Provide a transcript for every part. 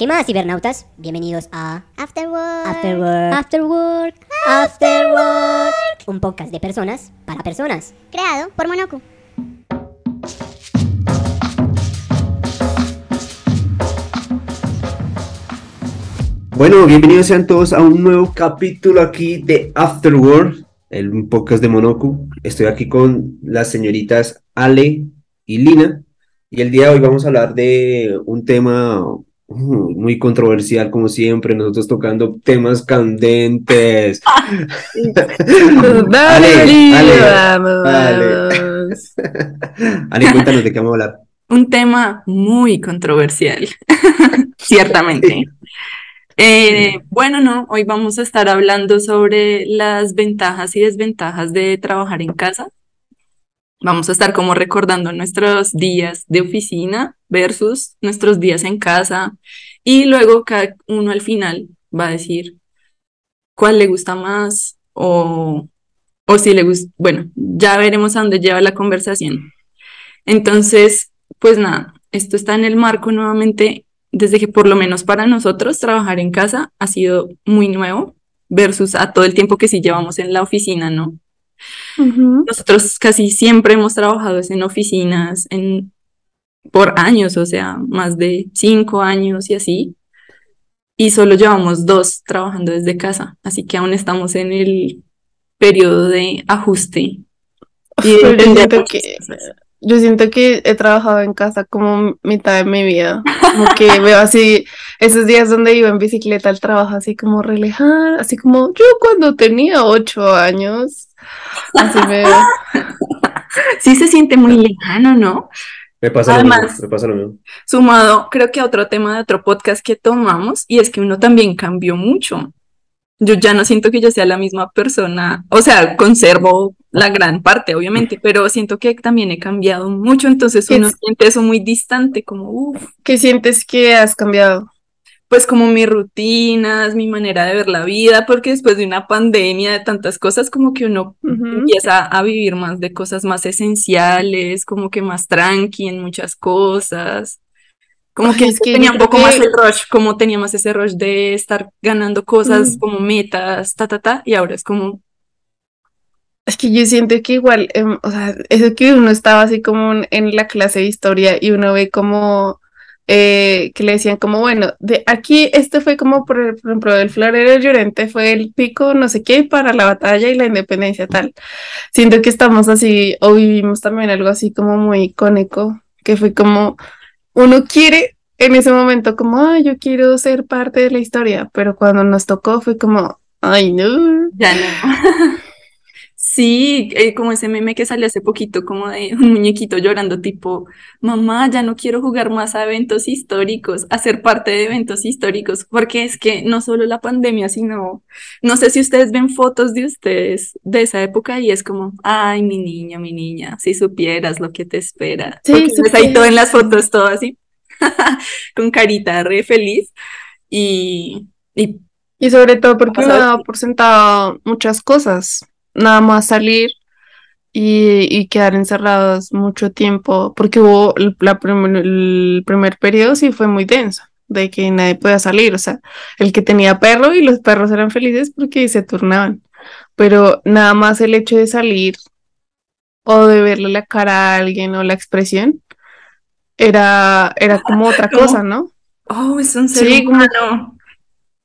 ¿Qué más, cibernautas? Bienvenidos a Afterwork. Afterwork. Afterwork. Afterwork. Un podcast de personas para personas. Creado por Monoku. Bueno, bienvenidos sean todos a un nuevo capítulo aquí de Afterworld, el podcast de Monoku. Estoy aquí con las señoritas Ale y Lina. Y el día de hoy vamos a hablar de un tema muy controversial, como siempre, nosotros tocando temas candentes. Dale, Ale, Ale, vamos, Ale. vamos. Ale, cuéntanos de qué vamos a hablar. Un tema muy controversial, ciertamente. Eh, bueno, no, hoy vamos a estar hablando sobre las ventajas y desventajas de trabajar en casa. Vamos a estar como recordando nuestros días de oficina versus nuestros días en casa y luego cada uno al final va a decir cuál le gusta más o, o si le gusta, bueno, ya veremos a dónde lleva la conversación. Entonces, pues nada, esto está en el marco nuevamente desde que por lo menos para nosotros trabajar en casa ha sido muy nuevo versus a todo el tiempo que sí llevamos en la oficina, ¿no? Nosotros casi siempre hemos trabajado en oficinas en, por años, o sea, más de cinco años y así, y solo llevamos dos trabajando desde casa, así que aún estamos en el periodo de ajuste. y de yo siento que, yo siento que he trabajado en casa como mitad de mi vida. Como que veo así esos días donde iba en bicicleta al trabajo, así como relajada, así como yo cuando tenía ocho años. Así me veo. Sí se siente muy lejano, ¿no? Me pasa lo mismo, Además- me pasa lo mismo. Sumado, creo que a otro tema de otro podcast que tomamos, y es que uno también cambió mucho. Yo ya no siento que yo sea la misma persona, o sea, conservo la gran parte, obviamente, pero siento que también he cambiado mucho, entonces uno siente eso muy distante, como, uff, ¿Qué sientes que has cambiado? Pues como mis rutinas, mi manera de ver la vida, porque después de una pandemia, de tantas cosas, como que uno empieza a vivir más de cosas más esenciales, como que más tranqui en muchas cosas. Como Ay, que es que yo tenía un poco más el rush, como tenía más ese rush de estar ganando cosas como metas, ta, ta, ta, y ahora es como, Es que yo siento que igual, em, o sea, eso que uno estaba así como en la clase de historia y uno ve como eh, que le decían como, bueno, de aquí este fue como, por, por ejemplo, el florero Llorente fue el pico, no sé qué, para la batalla y la independencia tal. Siento que estamos así, o vivimos también algo así como muy icónico, que fue como, uno quiere en ese momento como, ay, yo quiero ser parte de la historia, pero cuando nos tocó fue como, ay, no. ya no. Sí, eh, como ese meme que salió hace poquito, como de un muñequito llorando, tipo, mamá, ya no quiero jugar más a eventos históricos, a ser parte de eventos históricos, porque es que no solo la pandemia, sino, no sé si ustedes ven fotos de ustedes de esa época y es como, ay, mi niño, mi niña, si supieras lo que te espera. Sí, Porque ahí todo en las fotos, todo así, con carita re feliz y, y Y sobre todo porque uno daba por sentado muchas cosas, nada más salir y, y quedar encerrados mucho tiempo, porque hubo el, la prim- el primer periodo sí fue muy denso, de que nadie podía salir, o sea, el que tenía perro y los perros eran felices porque se turnaban, pero nada más el hecho de salir o de verle la cara a alguien o la expresión era, era como otra Como- cosa, ¿no? Oh, es un ser Sí, como- humano.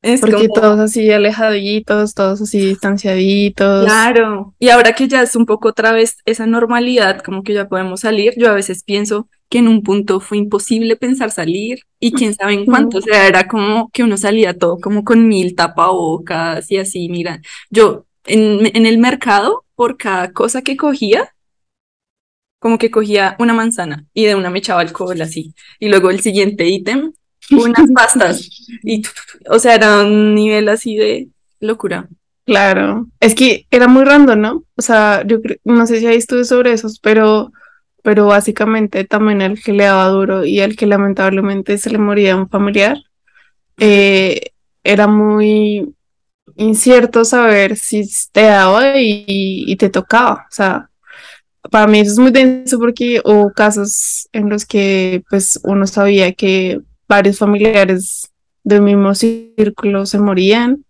Es Porque como, todos así alejaditos, todos así distanciaditos. claro. Y ahora que ya es un poco otra vez esa normalidad, como que ya podemos salir, yo a veces pienso que en un punto fue imposible pensar salir y quién sabe en cuánto. O sea, era como que uno salía todo como con mil tapabocas y así, mira. Yo en, en el mercado, por cada cosa que cogía, como que cogía una manzana y de una me echaba alcohol así. Y luego el siguiente ítem, unas pastas. Y, o sea, era un nivel así de locura. Claro, es que era muy random, ¿no? O sea, yo no sé si hay estudios sobre esos, pero, pero básicamente también el que le daba duro y el que lamentablemente se le moría un familiar, eh, era muy incierto saber si te daba y, y te tocaba. O sea, para mí eso es muy denso porque hubo casos en los que pues uno sabía que varios familiares de mi mismo círculo se morían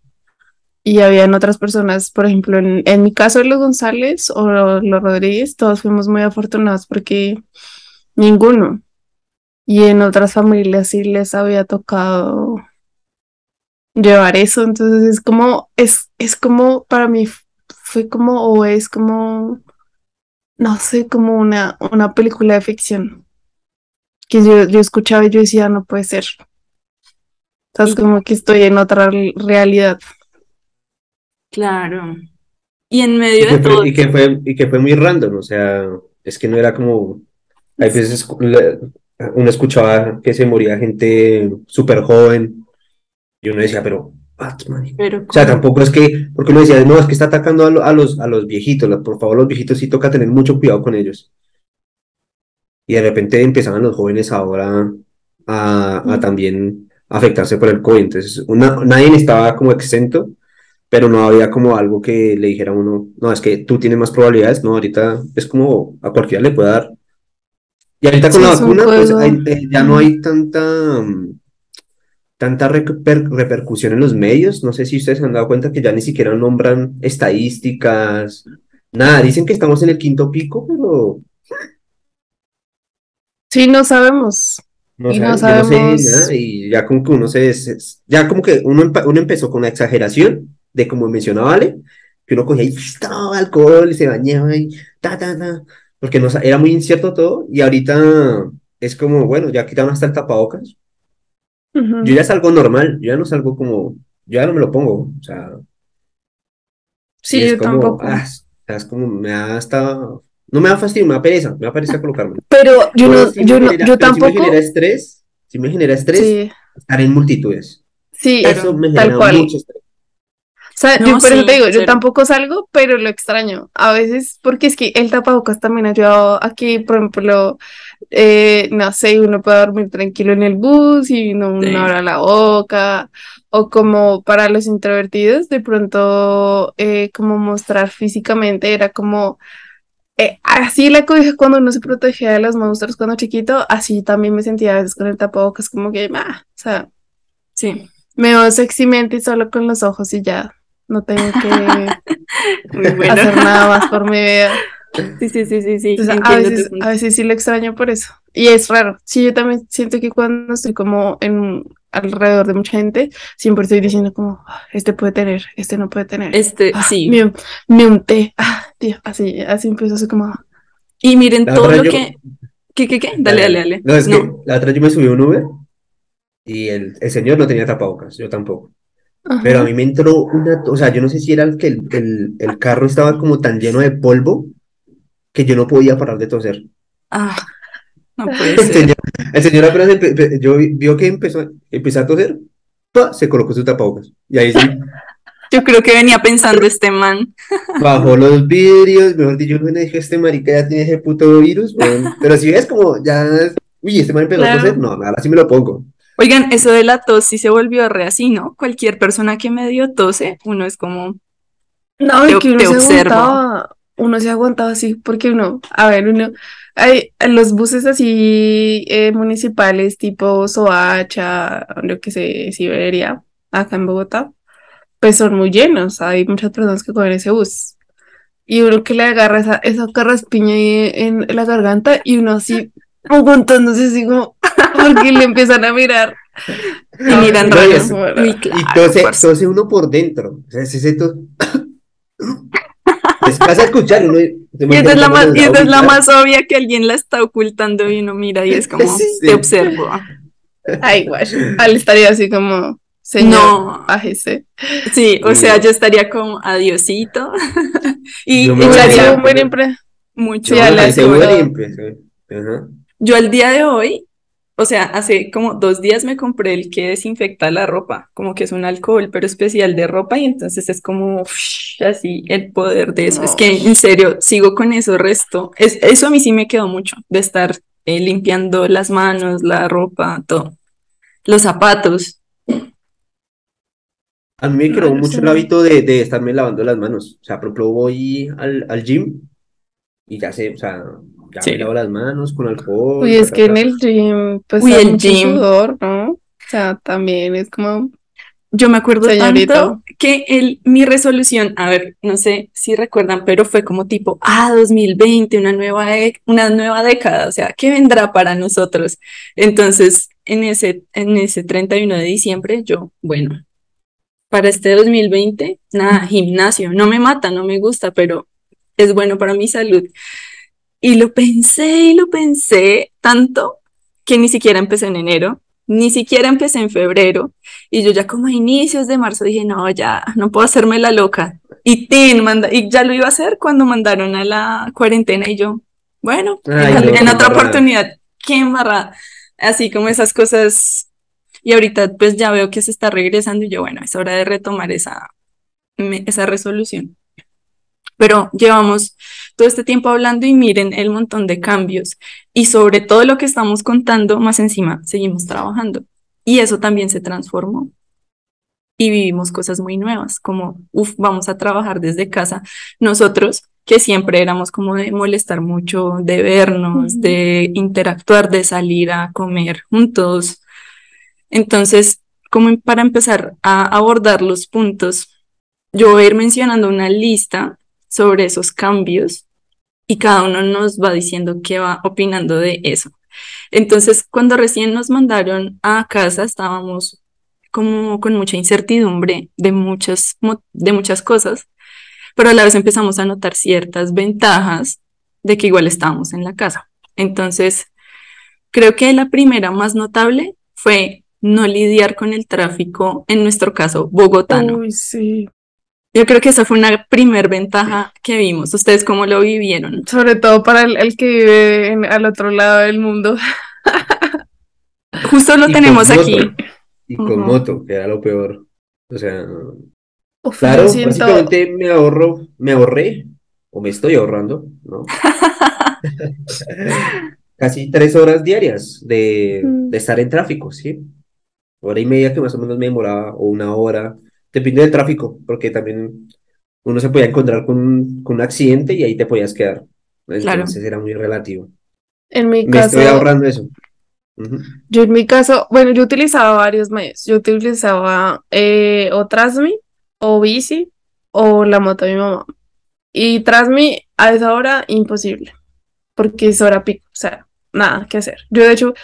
y habían otras personas, por ejemplo, en, en mi caso los González o los Rodríguez, todos fuimos muy afortunados porque ninguno. Y en otras familias sí les había tocado llevar eso, entonces es como, es, es como, para mí fue como, o es como, no sé, como una, una película de ficción que yo, yo escuchaba y yo decía, no puede ser. Entonces como que estoy en otra realidad. Claro. Y en medio Y de que fue, todo, y que fue, y que fue muy random, o sea, es que no era como, hay veces uno escuchaba que se moría gente súper joven y uno decía, pero, what, man? pero O sea, tampoco es que, porque uno decía, no, es que está atacando a, lo- a los, a los viejitos, por favor, los viejitos sí toca tener mucho cuidado con ellos. Y de repente empezaban los jóvenes ahora a, a Mm. también afectarse por el COVID. Entonces, una, nadie estaba como exento, pero no había como algo que le dijera a uno, no, es que tú tienes más probabilidades, no, ahorita es como a cualquiera le puede dar. Y ahorita con Sí, la vacuna, pues hay- eh, ya no hay tanta, mm, tanta reper- repercusión en los medios. No sé si ustedes se han dado cuenta que ya ni siquiera nombran estadísticas, nada. Dicen que estamos en el quinto pico, pero Sí, no sabemos. no, Y no yo no sé nada. Y ya como que uno se, se- ya como que uno, uno empezó con una exageración de como mencionaba Ale, que uno cogía y todo alcohol y se bañaba y ta, ta, ta, porque no, era muy incierto todo. Y ahorita es como, bueno, ya quitaron hasta el tapabocas. Yo ya salgo normal, yo ya no salgo como, yo ya no me lo pongo, o sea, Sí, es yo como, tampoco. ah, o sea, es como, me da hasta, no me da fastidio, me da pereza, me da pereza colocarme. Pero yo Pero no, yo no, genera- yo pero sí me tampoco. genera estrés, sí me genera estrés Sí, estar en multitudes. sí, Eso me tal genera cual. mucho estrés. O sea, No, yo por eso te digo, yo tampoco salgo, pero lo extraño. A veces, porque es que el tapabocas también ha ayudado a que, por ejemplo, eh, no sé, uno pueda dormir tranquilo en el bus y no Sí. uno abra la boca. O como para los introvertidos, de pronto, eh, como mostrar físicamente era como. Eh, así la cobija cuando uno se protegía de los monstruos cuando chiquito, así también me sentía a veces con el tapabocas, como que, ah, o sea, sí, me veo sexymente y solo con los ojos y ya. No tengo que bueno. hacer nada más por mi vida. Sí, sí, sí, sí, sí, Entonces, a veces, a veces sí lo extraño por eso. Y es raro. Sí, yo también siento que cuando estoy como en alrededor de mucha gente, siempre estoy diciendo como, "Ah, este puede tener, este no puede tener. Este, Ah, sí. Me, me unté. Ah, tío, así, así empiezo así como, Y miren La todo lo yo- que... ¿Qué, qué, qué? Dale, dale, dale. No, es No. que la otra yo me subí a un Uber y el, el señor no tenía tapabocas, yo tampoco. ajá. Pero a mí me entró una, o sea, yo no sé si era el que el, el, el carro estaba como tan lleno de polvo que yo no podía parar de toser. Ah, no puede El ser. señor, el señor apenas yo vi- vio que empezó, empezó a toser, ¡pa! se colocó su tapabocas. Y ahí sí, Yo creo que venía pensando este man. bajó los vidrios, mejor dicho, yo dije, este marica ya tiene ese puto virus, weón". Pero si ves como ya, uy, este man empezó Claro. a toser, no, ahora sí me lo pongo. Oigan, eso de la tos sí se volvió re así, ¿no? Cualquier persona que medio tose, uno es como, No, y Te- que uno te se observo. Uno se aguantaba así, porque uno, a ver, uno, hay en los buses así eh, municipales tipo Soacha, lo que se Siberia, acá en Bogotá, pues son muy llenos, hay muchas personas que cogen ese bus. Y uno que le agarra esa, esa carraspiña ahí en la garganta y uno así aguantándose así como, porque le empiezan a mirar. y miran no, rayos. Y tose, parce. tose uno por dentro. O sea, es ese tos. Pasa a escuchar, uno. Y esta es la más, y esta es la más obvia que alguien la está ocultando y uno mira y es como, Sí, sí. te observo. Ay, guay, al estaría así como, señor, No, bájese. sí, o sea, yo estaría como adiosito y echaría un buen empre- mucho. Yo al día de hoy, o sea, hace como dos días me compré el que desinfecta la ropa, como que es un alcohol, pero especial de ropa, y entonces es como uff, así el poder de eso. Es que en serio, sigo con eso resto. Es, eso a mí sí me quedó mucho, de estar eh, limpiando las manos, la ropa, todo. Los zapatos. A mí me No, creó yo mucho el hábito de, de estarme lavando las manos. O sea, por ejemplo, voy al, al gym y ya sé, o sea, ya Sí. me lavo las manos con alcohol. Uy, es que en el gym, pues Uy, el gym. sudor, ¿no? O sea, también es como, Yo me acuerdo Señorito. tanto que el, mi resolución, a ver, no sé si recuerdan, pero fue como tipo, ah, 2020, una nueva, una nueva década, o sea, ¿qué vendrá para nosotros? Entonces, en ese, en ese 31 de diciembre, yo, bueno, para este 2020, nada, gimnasio, no me mata, no me gusta, pero es bueno para mi salud. Y lo pensé y lo pensé tanto que ni siquiera empecé en enero, ni siquiera empecé en febrero. Y yo ya como a inicios de marzo dije, no, ya, no puedo hacerme la loca. Y, tin, manda, y ya lo iba a hacer cuando mandaron a la cuarentena y yo, bueno, Ay, en, en otra embarrada. oportunidad, qué embarrada. Así como esas cosas. Y ahorita pues ya veo que se está regresando y yo, bueno, es hora de retomar esa, esa resolución. Pero llevamos todo este tiempo hablando y miren el montón de cambios y sobre todo lo que estamos contando, más encima seguimos trabajando. Y eso también se transformó. Y vivimos cosas muy nuevas, como, uff, vamos a trabajar desde casa. Nosotros, que siempre éramos como de molestar mucho, de vernos, de interactuar, de salir a comer juntos. Entonces, como para empezar a abordar los puntos, yo voy a ir mencionando una lista sobre esos cambios y cada uno nos va diciendo qué va opinando de eso. Entonces, cuando recién nos mandaron a casa, estábamos como con mucha incertidumbre de muchas, de muchas cosas, pero a la vez empezamos a notar ciertas ventajas de que igual estábamos en la casa. Entonces, creo que la primera más notable fue no lidiar con el tráfico, en nuestro caso, bogotano. sí. Yo creo que esa fue una primer ventaja que vimos. ¿Ustedes cómo lo vivieron? Sobre todo para el, el que vive en- al otro lado del mundo. Justo lo Y tenemos moto, aquí. Y con moto, que era lo peor. O sea, Uf, claro, siento, básicamente me ahorro, me ahorré, o me estoy ahorrando, ¿no? Casi tres horas diarias de, de estar en tráfico, ¿sí? Hora y media que más o menos me demoraba, o una hora, depende del tráfico, porque también uno se podía encontrar con, un- con un accidente y ahí te podías quedar. Entonces era muy relativo. en mi Me caso, estoy ahorrando eso. Yo en mi caso, bueno, yo utilizaba varios medios. Yo utilizaba eh, o Trasmi, o bici, o la moto de mi mamá. Y Trasmi a esa hora, imposible, porque es hora pico, o sea, nada que hacer. Yo de hecho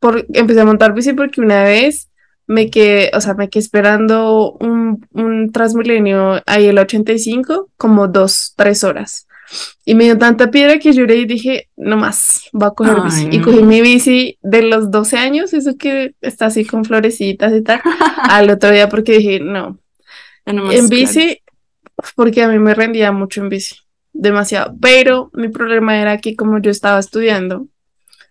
por, empecé a montar bici porque una vez me quedé, o sea, me quedé esperando un, un Transmilenio ahí el 85 como dos, tres horas. Y me dio tanta piedra que lloré y dije, no más, voy a coger Ay, bici. Y no. cogí mi bici de los 12 años, eso que está así con florecitas y tal, al otro día porque dije, no, nomás, en claro. bici, porque a mí me rendía mucho en bici, demasiado. Pero mi problema era que como yo estaba estudiando,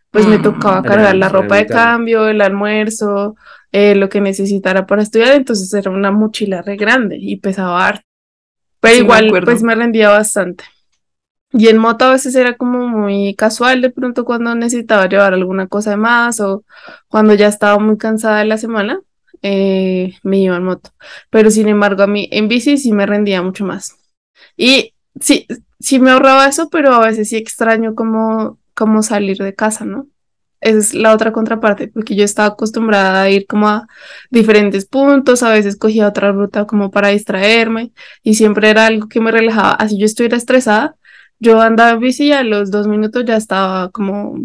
pues me Mm, tocaba era- cargar la ropa de cambio, el almuerzo, eh, lo que necesitara para estudiar, entonces era una mochila re grande y pesaba harto. Pero Sí, igual, pues me rendía bastante. Y en moto a veces era como muy casual de pronto cuando necesitaba llevar alguna cosa de más o cuando ya estaba muy cansada de la semana, eh, me iba en moto. Pero sin embargo, a mí en bici sí me rendía mucho más. Y sí, sí me ahorraba eso, pero a veces sí extraño como, como salir de casa, ¿no? Esa es la otra contraparte, porque yo estaba acostumbrada a ir como a diferentes puntos, a veces cogía otra ruta como para distraerme y siempre era algo que me relajaba. Así yo estuviera estresada, yo andaba en bici y a los dos minutos ya estaba como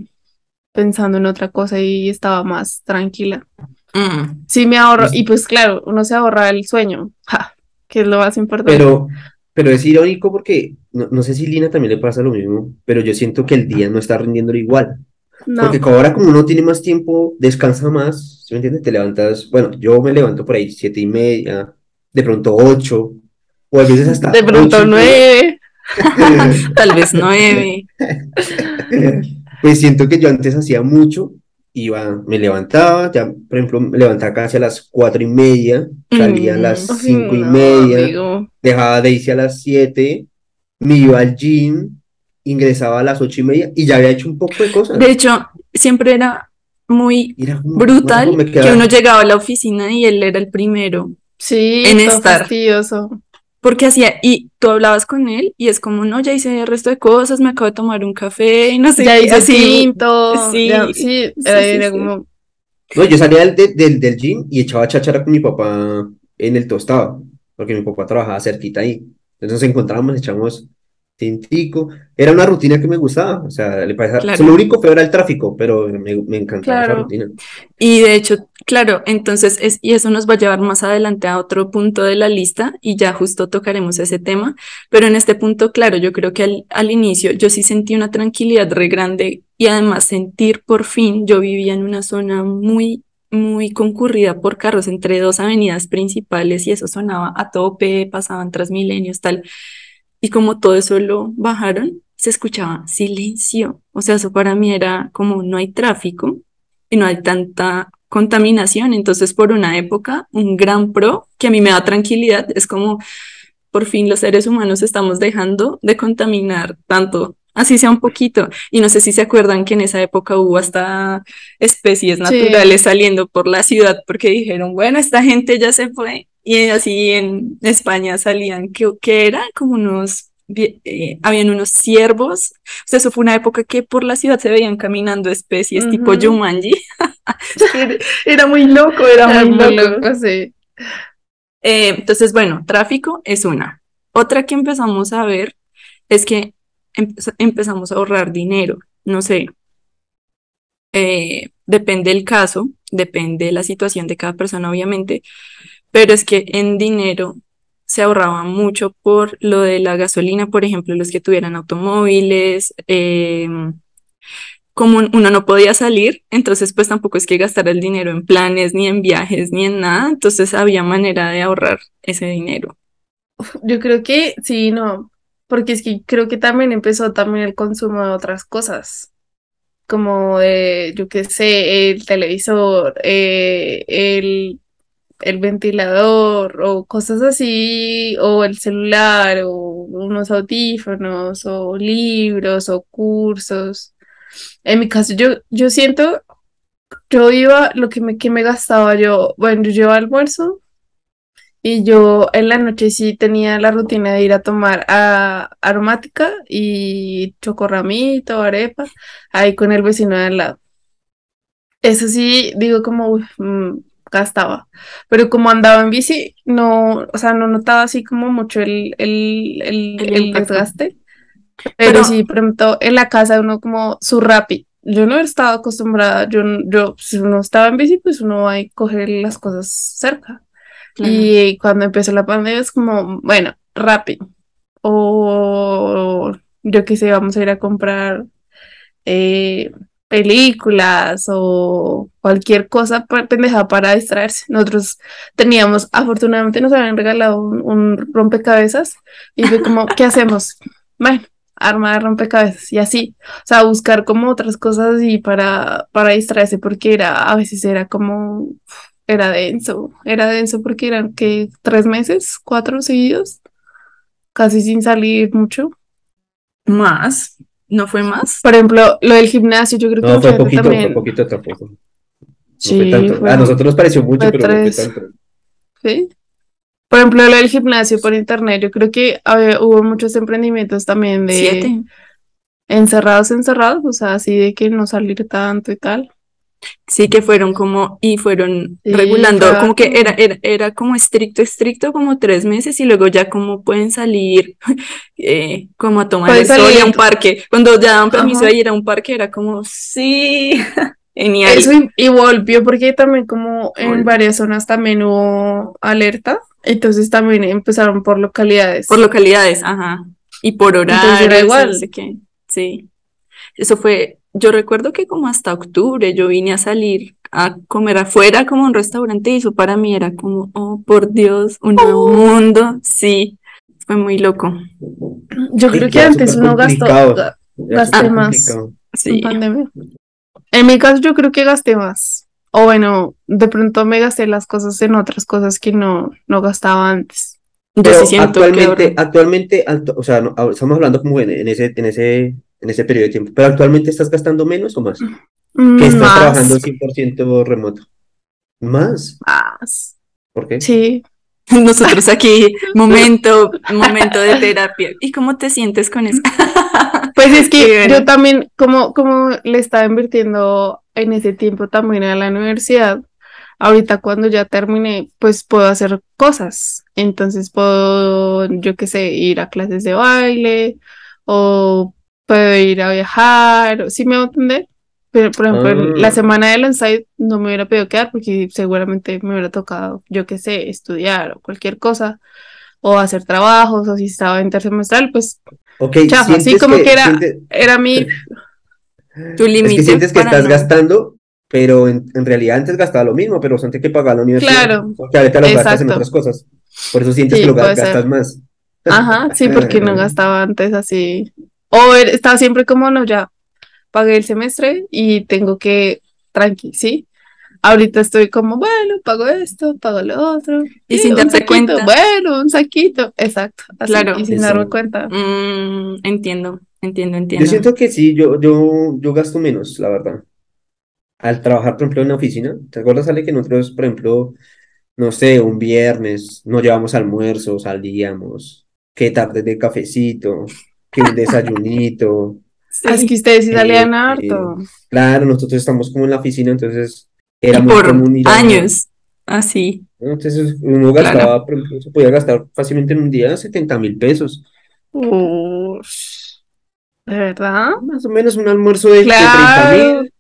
pensando en otra cosa y estaba más tranquila. Mm, Sí me ahorro, Pues- y pues claro, uno se ahorra el sueño, ja, que es lo más importante. Pero, pero es irónico porque no, no sé si Lina también le pasa lo mismo, pero yo siento que el día no está rindiendo igual. No, Porque ahora como uno tiene más tiempo, descansa más, ¿sí me entiendes? Te levantas, bueno, yo me levanto por ahí siete y media, de pronto ocho, o a veces hasta de pronto ocho nueve. tal vez nueve. Pues siento que yo antes hacía mucho, iba, me levantaba, ya, por ejemplo, me levantaba casi a las cuatro y media, salía a las Mm. Cinco y media, amigo. dejaba de irse a las 7, me iba al gym, ingresaba a las ocho y media y ya había hecho un poco de cosas. De hecho, siempre era muy era como, brutal "Bueno, me que uno llegaba a la oficina y él era el primero. Sí, en estar. fastidioso. Porque hacía, y tú hablabas con él y es como, no, ya hice el resto de cosas, me acabo de tomar un café y no sé Ya qué, hice así. tinto, sí, ya- sí, era, sí, era sí. como, No, yo salía del, del, del, del gym y echaba cháchara con mi papá en el tostado, porque mi papá trabajaba cerquita ahí. Entonces nos encontrábamos, echamos tintico. Era una rutina que me gustaba, o sea, le parecía, Claro. lo único feo era el tráfico, pero me, me encantaba esa Claro. rutina. Y de hecho, claro, entonces es, y eso nos va a llevar más adelante a otro punto de la lista y ya justo tocaremos ese tema, pero en este punto, claro, yo creo que al, al inicio yo sí sentí una tranquilidad re grande y además sentir por fin, yo vivía en una zona muy, muy concurrida por carros entre dos avenidas principales y eso sonaba a tope, pasaban Transmilenios, tal, y como todo eso lo bajaron, se escuchaba silencio, o sea, eso para mí era como no hay tráfico y no hay tanta contaminación. Entonces, por una época, un gran pro que a mí me da tranquilidad es como por fin los seres humanos estamos dejando de contaminar tanto, así sea un poquito. Y no sé si se acuerdan que en esa época hubo hasta especies Sí. naturales saliendo por la ciudad porque dijeron, bueno, esta gente ya se fue. Y así en España salían, que, que era como unos, eh, habían unos ciervos. O sea, eso fue una época que por la ciudad se veían caminando especies tipo Ujú. Jumanji. Era, muy loco, era Era muy muy loco. loco, sí. Eh, entonces, bueno, tráfico es una. Otra que empezamos a ver es que empe- empezamos a ahorrar dinero. No sé, eh, depende del caso, depende de la situación de cada persona, obviamente, pero es que en dinero se ahorraba mucho por lo de la gasolina, por ejemplo, los que tuvieran automóviles, em, como un- uno no podía salir, entonces pues tampoco es que gastara el dinero en planes, ni en viajes, ni en nada, entonces había manera de ahorrar ese dinero. Yo creo que sí, no, porque es que creo que también empezó también el consumo de otras cosas, como de, yo qué sé, el televisor, eh, el, el ventilador o cosas así, o el celular, o unos audífonos, o libros, o cursos. En mi caso, yo, yo siento, yo iba, lo que me, que me gastaba yo, bueno, yo llevaba almuerzo. Y yo en la noche sí tenía la rutina de ir a tomar a aromática y chocorramito, arepa, ahí con el vecino de al lado. Eso sí, digo como mm, gastaba. Pero como andaba en bici, no, o sea, no notaba así como mucho el, el, el, El desgaste. Pero, Pero- sí, por ejemplo, en la casa uno como su Rappi. Yo no estaba acostumbrada, yo, yo, si uno estaba en bici, pues uno va a coger las cosas cerca. Claro. Y cuando empezó la pandemia es como, bueno, rápido. O yo qué sé, vamos a ir a comprar eh, películas o cualquier cosa pendeja para distraerse. Nosotros teníamos, afortunadamente nos habían regalado un, un rompecabezas y fue como, ¿qué hacemos? Bueno, armar rompecabezas y así. O sea, buscar como otras cosas y para, para distraerse porque era, a veces era como era denso, era denso porque eran que tres meses, cuatro seguidos, casi sin salir mucho. Más, ¿no fue más? Por ejemplo, lo del gimnasio, yo creo que No, fue poquito, fue también. poquito tampoco. No Sí, fue tanto. fue- A nosotros nos pareció mucho, fue pero no fue tanto. ¿sí? Por ejemplo, lo del gimnasio por internet, yo creo que había- hubo muchos emprendimientos también de Siete. encerrados, encerrados, o sea, así de que no salir tanto y tal. Sí, que fueron como, y fueron Sí, regulando, fue como que era, era, era como estricto, estricto, como tres meses, y luego ya como pueden salir eh, como a tomar el sol y a un parque. Cuando ya daban permiso Ajá. de ir a un parque, era como, sí, genial. Eso y, y volvió porque también como en varias zonas también hubo alerta, entonces también empezaron por localidades. Por localidades, ajá. Y por Entonces horarios, era y igual. no sé qué. Sí. Eso fue, yo recuerdo que como hasta octubre yo vine a salir a comer afuera como un restaurante y eso para mí era como, oh, por Dios, un nuevo mundo. Sí, fue muy loco. Yo Sí, creo que antes uno gastó, Gasté súper más. en Sí. pandemia. En mi caso yo creo que gasté más. O bueno, de pronto me gasté las cosas en otras cosas que no, no gastaba antes. Yo Pero sí siento que actualmente, ahora- actualmente, actu- o sea, no, ah, estamos hablando como en, en ese, en ese, en ese periodo de tiempo, pero actualmente estás gastando menos o más, Mm, que estás más, trabajando 100% remoto. ¿Más? más. ¿Por qué? Sí. nosotros aquí, momento, momento de terapia. ¿Y cómo te sientes con eso? Pues es que bueno. yo también, como, como le estaba invirtiendo en ese tiempo también a la universidad, ahorita cuando ya terminé, pues puedo hacer cosas. Entonces puedo, yo qué sé, ir a clases de baile o puedo ir a viajar, ¿sí me va a entender? Pero, por ejemplo, en la Ah. semana del onsite no me hubiera podido quedar porque seguramente me hubiera tocado, yo qué sé, estudiar o cualquier cosa, o hacer trabajos, o si estaba intersemestral, pues Ok, Chafa, así como que era- sientes- era mi Tu es límite que sientes que para estás no- gastando, pero en, en realidad antes gastaba lo mismo, pero antes que pagar la universidad. Claro, Porque ahorita lo gastas en otras cosas. Por eso sientes Sí, que lo ga- puede ser. gastas más. Ajá, sí, porque no gastaba antes así. O estaba siempre como, no, ya pagué el semestre y tengo que, tranqui, ¿sí? Ahorita estoy como, bueno, pago esto, pago lo otro. Y sí, sin un darte saquito, cuenta. Bueno, un saquito, exacto. así, Claro. Y sin darme cuenta. Mm, entiendo, entiendo, entiendo. Yo siento que sí, yo, yo, yo gasto menos, la verdad. Al trabajar, por ejemplo, en la oficina, ¿te acuerdas, Ale, que nosotros, por ejemplo, no sé, un viernes nos llevamos almuerzo, salíamos, qué tarde de cafecito, que un desayunito. Ah, Es que ustedes sí salían Eh, harto. Claro, nosotros estamos como en la oficina, entonces era Y muy por común ir a- años, así. ¿no? Entonces uno Claro. gastaba, ejemplo, se podía gastar fácilmente en un día 70 mil pesos. Ush, ¿De verdad? Más o menos un almuerzo de, de 30 Claro. mil,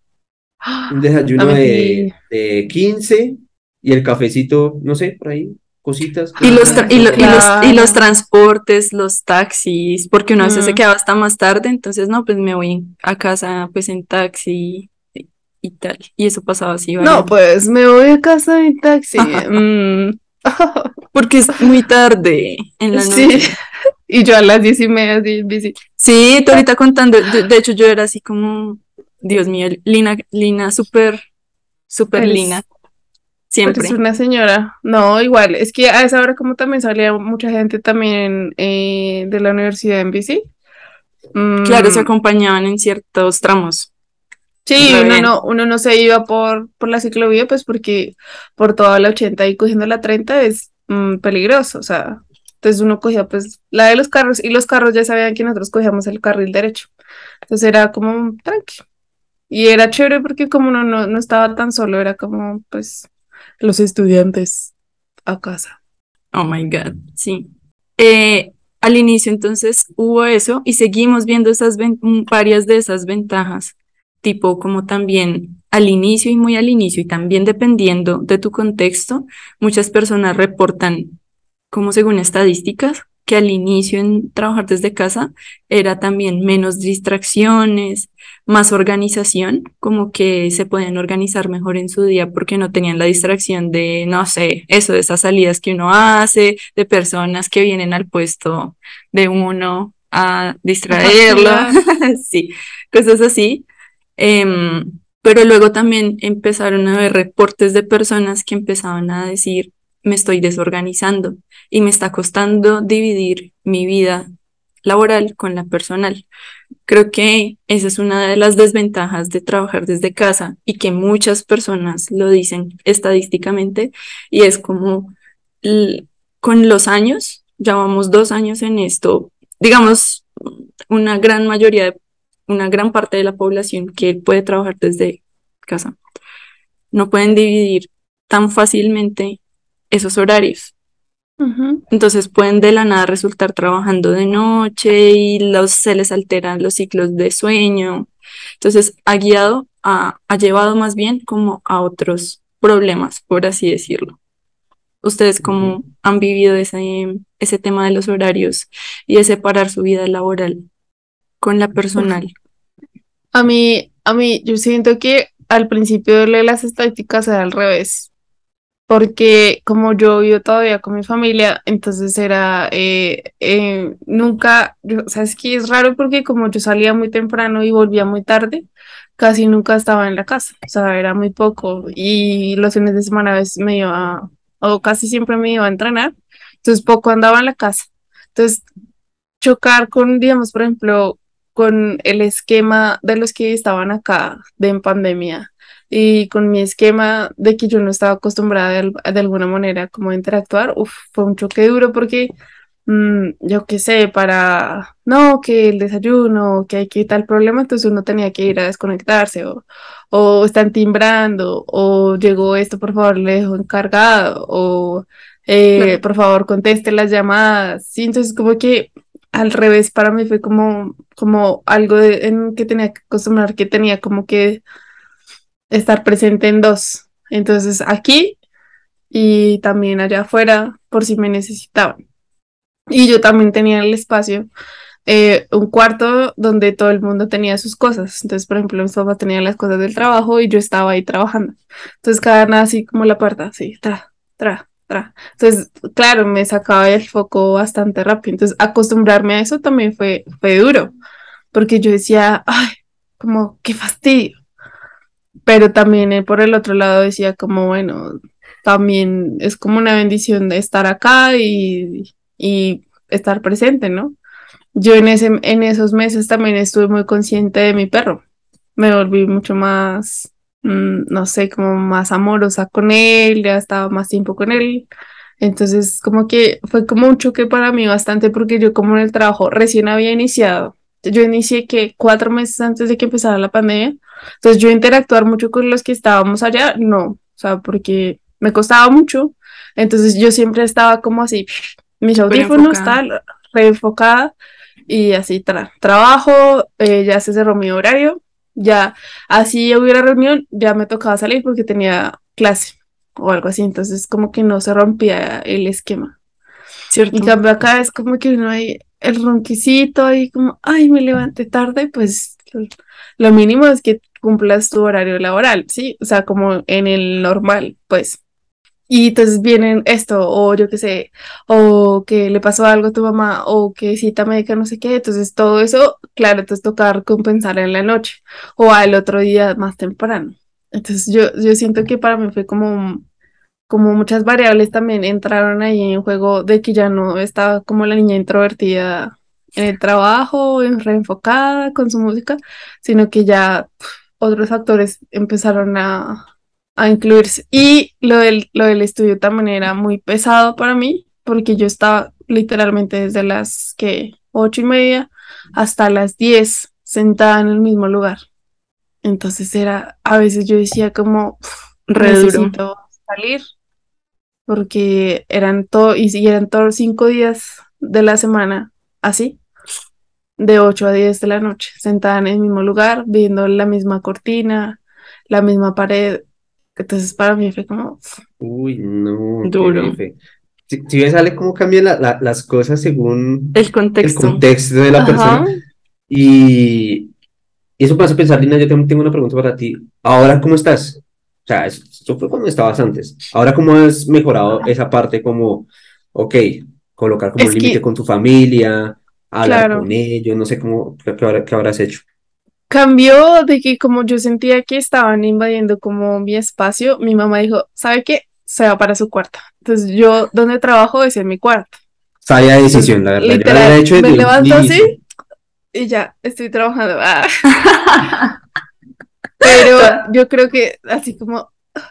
un desayuno de, sí. de 15 y el cafecito, no sé, por ahí, cositas. Y los, tra- y, lo- y los, y los transportes, los taxis, porque uno a veces se Mm. quedaba hasta más tarde, entonces no, pues me voy a casa pues en taxi y, tal. Y eso pasaba así, No, varias- pues me voy a casa en taxi. Mm. porque es muy tarde en la Sí. noche. Y yo a las diez y media así en bici. Sí, tú ahorita contando, de, de hecho yo era así como, Dios mío, Lina, Lina, súper, súper Lina, siempre. Eres una señora. No, igual. Es que a esa hora como también salía mucha gente también eh, de la universidad en bici. Mm, Claro, se acompañaban en ciertos tramos. Sí, uno bien. no, uno no se iba por, por la ciclovía, pues porque por toda la 80 y cogiendo la 30 es mm, peligroso, o sea, entonces uno cogía pues la de los carros y los carros ya sabían que nosotros cogíamos el carril derecho, entonces era como tranqui, y era chévere porque como uno no, no estaba tan solo, era como pues los estudiantes a casa. Oh my God, sí. Eh, al inicio entonces hubo eso y seguimos viendo esas mm, varias de esas ventajas, tipo como también al inicio y muy al inicio y también dependiendo de tu contexto, muchas personas reportan como según estadísticas que al inicio en trabajar desde casa era también menos distracciones, más organización, como que se podían organizar mejor en su día porque no tenían la distracción de, no sé, eso de esas salidas que uno hace, de personas que vienen al puesto de uno a distraerlo, sí, cosas así. Em, pero luego también empezaron a ver reportes de personas que empezaban a decir, me estoy desorganizando y me está costando dividir mi vida laboral con la personal. Creo que esa es una de las desventajas de trabajar desde casa y que muchas personas lo dicen estadísticamente y es como con los años, ya vamos dos años en esto, digamos, una gran mayoría, una gran parte de la población que puede trabajar desde casa, no pueden dividir tan fácilmente esos horarios. Entonces pueden de la nada resultar trabajando de noche y los, se les alteran los ciclos de sueño. Entonces ha guiado, a, ha llevado más bien como a otros problemas, por así decirlo. ¿Ustedes cómo han vivido ese, ese tema de los horarios y de separar su vida laboral con la personal? A mí, a mí, yo siento que al principio de las estadísticas era al revés, porque como yo vivo todavía con mi familia, entonces era, eh, eh, nunca, yo, o sea, es que es raro porque como yo salía muy temprano y volvía muy tarde, casi nunca estaba en la casa, o sea, era muy poco y los fines de semana a veces me iba, o casi siempre me iba a entrenar, entonces poco andaba en la casa. Entonces, chocar con, digamos, por ejemplo, con el esquema de los que estaban acá de en pandemia y con mi esquema de que yo no estaba acostumbrada de, al- de alguna manera como a interactuar, uf, fue un choque duro porque mm, yo qué sé, para, no, que el desayuno, que hay que tal problema, entonces uno tenía que ir a desconectarse o, o están timbrando o llegó esto, por favor, le dejo encargado o eh, Claro. por favor, conteste las llamadas. Sí, entonces como que al revés para mí fue como, como algo en que tenía que acostumbrar, que tenía como que estar presente en dos. Entonces aquí y también allá afuera por si me necesitaban. Y yo también tenía el espacio, eh, un cuarto donde todo el mundo tenía sus cosas. Entonces, por ejemplo, mis papás tenían las cosas del trabajo y yo estaba ahí trabajando. Entonces, cada nada así como la puerta, así, tra, tra, Entonces, claro, me sacaba el foco bastante rápido. Entonces, acostumbrarme a eso también fue, fue duro, porque yo decía, ay, como, qué fastidio. Pero también eh, por el otro lado decía como, bueno, también es como una bendición de estar acá y, y estar presente, ¿no? Yo en ese, en esos meses también estuve muy consciente de mi perro. Me volví mucho más, no sé, como más amorosa con él, ya estaba más tiempo con él. Entonces, como que fue como un choque para mí bastante porque yo como en el trabajo recién había iniciado. Yo inicié que cuatro meses antes de que empezara la pandemia. Entonces yo interactuar mucho con los que estábamos allá, no, o sea, porque me costaba mucho. Entonces yo siempre estaba como así, mis audífonos, tal, reenfocada y así, tra- trabajo, eh, ya se cerró mi horario, ya así hubiera reunión, ya me tocaba salir porque tenía clase o algo así, entonces como que no se rompía el esquema. ¿cierto? En cambio acá es como que uno hay el ronquicito ahí como, ay, me levanté tarde, pues lo mínimo es que cumplas tu horario laboral, ¿sí? O sea, como en el normal, pues. Y entonces vienen esto, o yo qué sé, o que le pasó algo a tu mamá, o que cita médica, no sé qué. Entonces todo eso, claro, entonces toca compensar en la noche o al otro día más temprano. Entonces yo, yo siento que para mí fue como, como muchas variables también entraron ahí en juego de que ya no estaba como la niña introvertida en el trabajo, en- reenfocada con su música, sino que ya pf, otros factores empezaron a, a incluirse. Y lo del, lo del estudio también era muy pesado para mí, porque yo estaba literalmente desde las que ocho y media hasta las diez sentada en el mismo lugar. Entonces era, a veces yo decía como, "Pf, Re duro. necesito salir, porque eran todo, y si eran todos cinco días de la semana así, de 8 a 10 de la noche, sentada en el mismo lugar, viendo la misma cortina, la misma pared. Entonces para mí fue como, Uy, no, Duro. Si, si ves, Ale, cómo cambian la- la- las cosas según El el contexto. contexto de la Ajá. persona. Y, y eso me hace pensar, Lina, yo también tengo una pregunta para ti. Ahora, ¿cómo estás? O sea, es- eso fue cuando estabas antes. Ahora, ¿cómo has mejorado esa parte como, ok, colocar como límite que- con tu familia, hablar Claro. con ellos, no sé cómo, qué, qué habrás hecho? Cambió de que como yo sentía que estaban invadiendo como mi espacio, mi mamá dijo, ¿sabe qué? Se va para su cuarto. Entonces yo donde trabajo es en mi cuarto. Sabia decisión, la verdad. Literal, hecho me levanto así y ya, estoy trabajando. Ah. Pero yo creo que así como,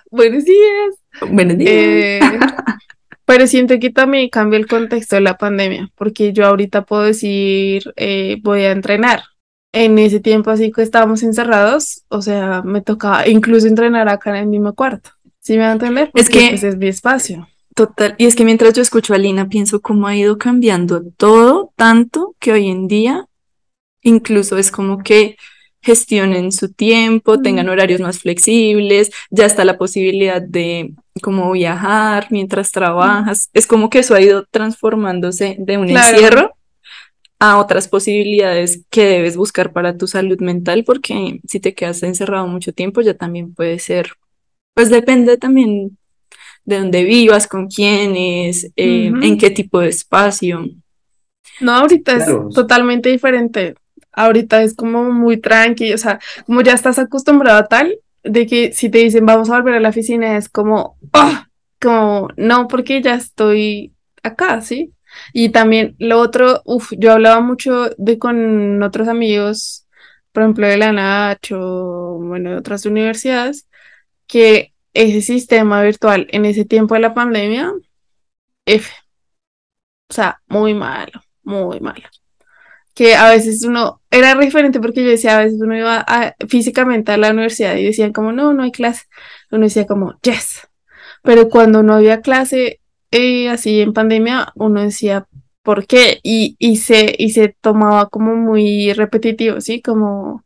buenos días. Buenos días. Eh, pero siento que también cambia el contexto de la pandemia, porque yo ahorita puedo decir, eh, voy a entrenar. En ese tiempo así que estábamos encerrados, o sea, me tocaba incluso entrenar acá en el mismo cuarto. ¿Sí me va a entender? Es Porque, que- pues, es mi espacio. Total, y es que mientras yo escucho a Lina, pienso cómo ha ido cambiando todo tanto que hoy en día incluso es como que gestionen su tiempo, tengan horarios más flexibles, ya está la posibilidad de como viajar mientras trabajas, es como que eso ha ido transformándose de un Claro. encierro a otras posibilidades que debes buscar para tu salud mental, porque si te quedas encerrado mucho tiempo ya también puede ser, pues depende también de dónde vivas, con quiénes, eh, en qué tipo de espacio. No, ahorita Claro. es totalmente diferente. Ahorita es como muy tranqui, o sea, como ya estás acostumbrado a tal, de que si te dicen vamos a volver a la oficina, es como, ¡ah! como, no, porque ya estoy acá, ¿sí? Y también lo otro, uff, yo hablaba mucho de con otros amigos, por ejemplo, de la Nacho, bueno, de otras universidades, que ese sistema virtual en ese tiempo de la pandemia, F, O sea, muy malo, muy malo. Que a veces uno, era re diferente porque yo decía, a veces uno iba a- físicamente a la universidad y decían como, no, no hay clase. Uno decía como, yes. Pero cuando no había clase, eh, así en pandemia, uno decía, ¿por qué? Y, y, se, y se tomaba como muy repetitivo, ¿sí? Como,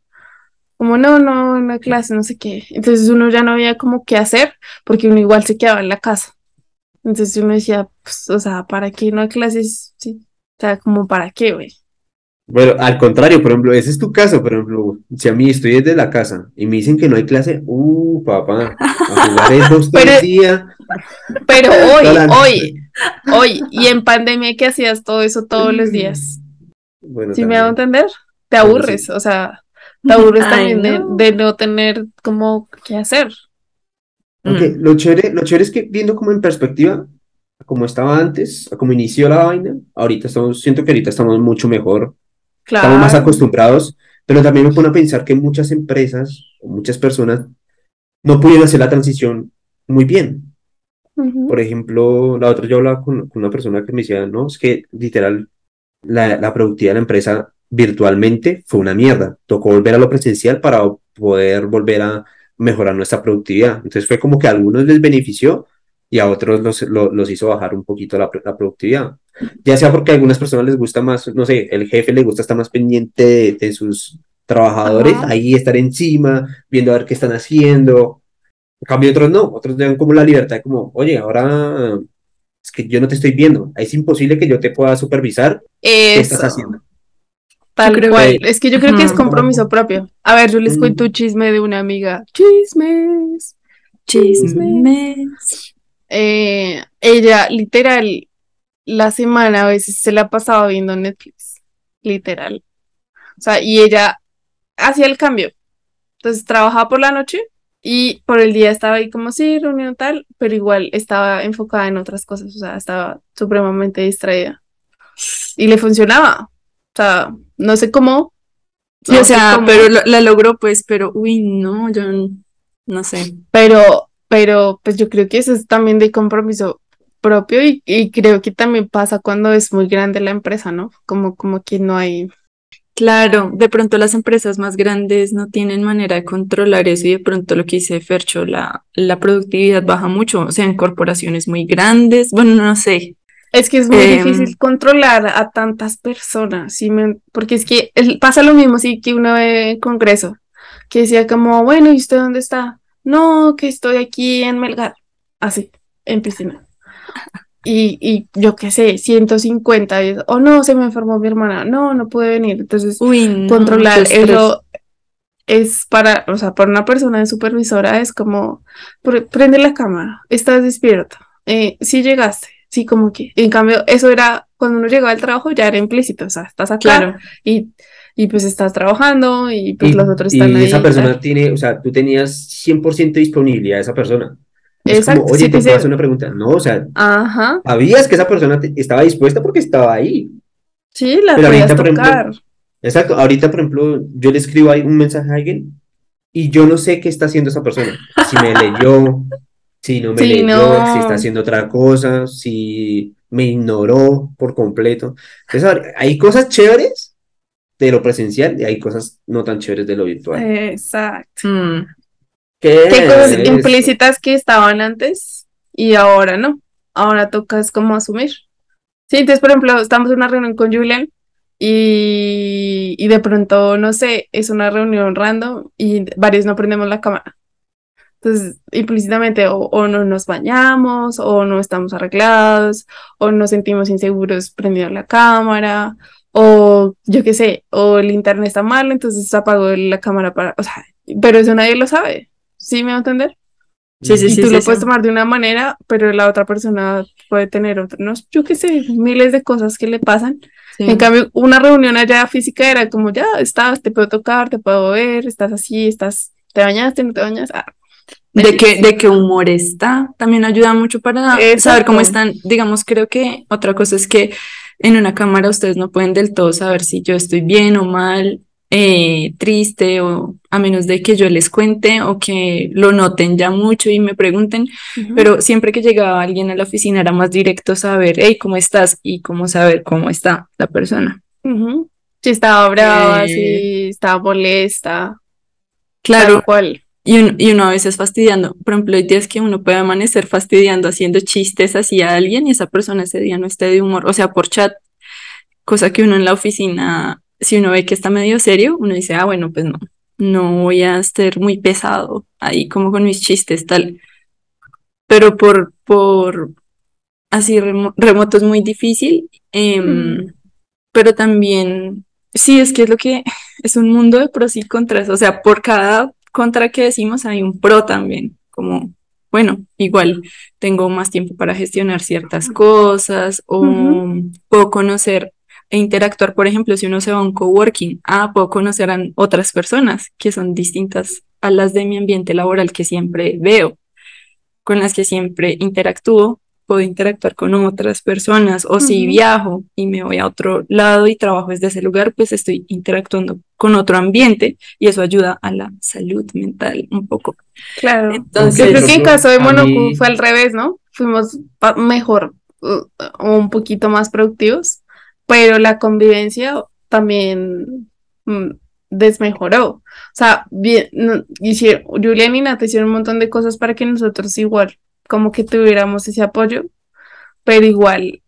como no, no, hay clase, no sé qué. Entonces uno ya no había como qué hacer porque uno igual se quedaba en la casa. Entonces uno decía, pues, o sea, ¿para qué no hay clases? Sí. O sea, como para qué, güey. Bueno, al contrario, por ejemplo, ese es tu caso, por ejemplo, si a mí estoy desde la casa y me dicen que no hay clase, uh, papá, a jugar Pero- el día. Pero hoy, hoy, hoy, y en pandemia que hacías todo eso todos los días. Bueno, ¿Sí me hago entender? Te aburres, sí. o sea, te aburres Ay, también de, no. de no tener como qué hacer. Mm. lo chévere, lo chévere es que viendo como en perspectiva, como estaba antes, a como inició la vaina, ahorita estamos, siento que ahorita estamos mucho mejor, estamos más acostumbrados, pero también me pone a pensar que muchas empresas, muchas personas, no pudieron hacer la transición muy bien. Por ejemplo, la otra yo hablaba con, con una persona que me decía, no, es que literal, la, la productividad de la empresa virtualmente fue una mierda. Tocó volver a lo presencial para poder volver a mejorar nuestra productividad. Entonces fue como que a algunos les benefició y a otros los, lo- los hizo bajar un poquito la, la productividad. Ya sea porque a algunas personas les gusta más, no sé, el jefe le gusta estar más pendiente de, de sus trabajadores, Ajá. ahí estar encima, viendo a ver qué están haciendo. En cambio, otros no, otros dan como la libertad de como, oye, ahora es que yo no te estoy viendo, es imposible que yo te pueda supervisar qué estás haciendo. tal creo cual. que- Es que yo creo que es compromiso propio. A ver, yo les Mm. cuento un chisme de una amiga. Chismes. Chismes. Eh, ella, literal, la semana a veces se la pasaba viendo Netflix. Literal. O sea, y ella hacía el cambio. Entonces trabajaba por la noche y por el día estaba ahí como sí, reunión tal, pero igual estaba enfocada en otras cosas. O sea, estaba supremamente distraída. Y le funcionaba. O sea, no sé cómo. O no sé sea, cómo, pero lo- la logró, pues, pero uy, no, yo no sé. pero, pero pues yo creo que eso es también de compromiso propio y, y creo que también pasa cuando es muy grande la empresa, ¿no? Como, como que no hay. Claro, de pronto las empresas más grandes no tienen manera de controlar eso y de pronto lo que dice Fercho, la, la productividad baja mucho, o sea, en corporaciones muy grandes, bueno, no sé. Es que es muy Em, difícil controlar a tantas personas, ¿sí porque es que pasa lo mismo, sí, que uno ve en Congreso, que decía como, bueno, ¿y usted dónde está? No, que estoy aquí en Melgar, así, en piscina. Y, y yo qué sé, 150, y, oh no, se me enfermó mi hermana, no, no puede venir. Entonces, Uy, no, controlar eso es para, o sea, para una persona de supervisora es como, pre- prende la cámara, estás despierto, eh, si llegaste, sí, como que, en cambio, eso era, cuando uno llegaba al trabajo ya era implícito, o sea, estás acá Claro, y, y pues estás trabajando y pues Y, los otros y están ahí. esa y persona tal. tiene, o sea, tú tenías 100% disponibilidad a esa persona. Es Exacto, como, oye, sí te te puedo dice- hacer una pregunta. No, o sea, Ajá, sabías que esa persona te- estaba dispuesta porque estaba ahí. sí, la Pero podías ahorita, por ejemplo, tocar. Exacto, ahorita, por ejemplo, yo le escribo ahí un mensaje a alguien y yo no sé qué está haciendo esa persona. Si me leyó, si no me Sí, leyó, no. si está haciendo otra cosa, si me ignoró por completo. Entonces, hay cosas chéveres de lo presencial y hay cosas no tan chéveres de lo virtual. Exacto. Mm, ¿Qué hay cosas es? implícitas que estaban antes y ahora no. Ahora toca es como asumir. Sí, entonces, por ejemplo, estamos en una reunión con Julian y, y de pronto, no sé, es una reunión random y varios no prendemos la cámara. Entonces, implícitamente, o, o no nos bañamos, o no estamos arreglados, o nos sentimos inseguros prendiendo la cámara, o yo qué sé, o el internet está mal, entonces apagó la cámara para, o sea, pero eso nadie lo sabe. ¿Sí me va a entender? Sí, sí, y sí, tú sí, lo sí. puedes tomar de una manera, pero la otra persona puede tener otro, no, yo qué sé, miles de cosas que le pasan. En cambio, una reunión allá física era como, ya estás, te puedo tocar, te puedo ver, estás así, estás, te bañaste, no te bañas. Ah, De qué, de qué humor está, también ayuda mucho para saber cómo Exacto. están. Digamos, creo que otra cosa es que en una cámara ustedes no pueden del todo saber si yo estoy bien o mal, eh, triste o a menos de que yo les cuente o que lo noten ya mucho y me pregunten, pero siempre que llegaba alguien a la oficina era más directo saber, hey, ¿cómo estás? Y cómo saber cómo está la persona. Si estaba brava, Eh, si estaba molesta, Claro, cual. y, un- y uno a veces fastidiando, por ejemplo, hay días que uno puede amanecer fastidiando, haciendo chistes así a alguien y esa persona ese día no esté de humor, o sea, por chat, cosa que uno en la oficina, si uno ve que está medio serio, uno dice, ah, bueno, pues no, no voy a ser muy pesado ahí como con mis chistes, tal. Pero por, por así remo- remoto es muy difícil, em, pero también, sí, es que es lo que es un mundo de pros y contras, o sea, por cada contra que decimos hay un pro también, como, bueno, igual tengo más tiempo para gestionar ciertas cosas o Ujú. puedo conocer e interactuar, por ejemplo, si uno se va a un coworking, ah, puedo conocer a otras personas que son distintas a las de mi ambiente laboral que siempre veo, con las que siempre interactúo, puedo interactuar con otras personas, o si viajo y me voy a otro lado y trabajo desde ese lugar, pues estoy interactuando con otro ambiente y eso ayuda a la salud mental un poco. Claro. Entonces, Yo creo que en caso de Monocu mí- fue al revés, ¿no? Fuimos mejor o un poquito más productivos, pero la convivencia también mm, desmejoró. O sea, bien, no- hicieron, Julián y Nata hicieron un montón de cosas para que nosotros igual como que tuviéramos ese apoyo, pero igual,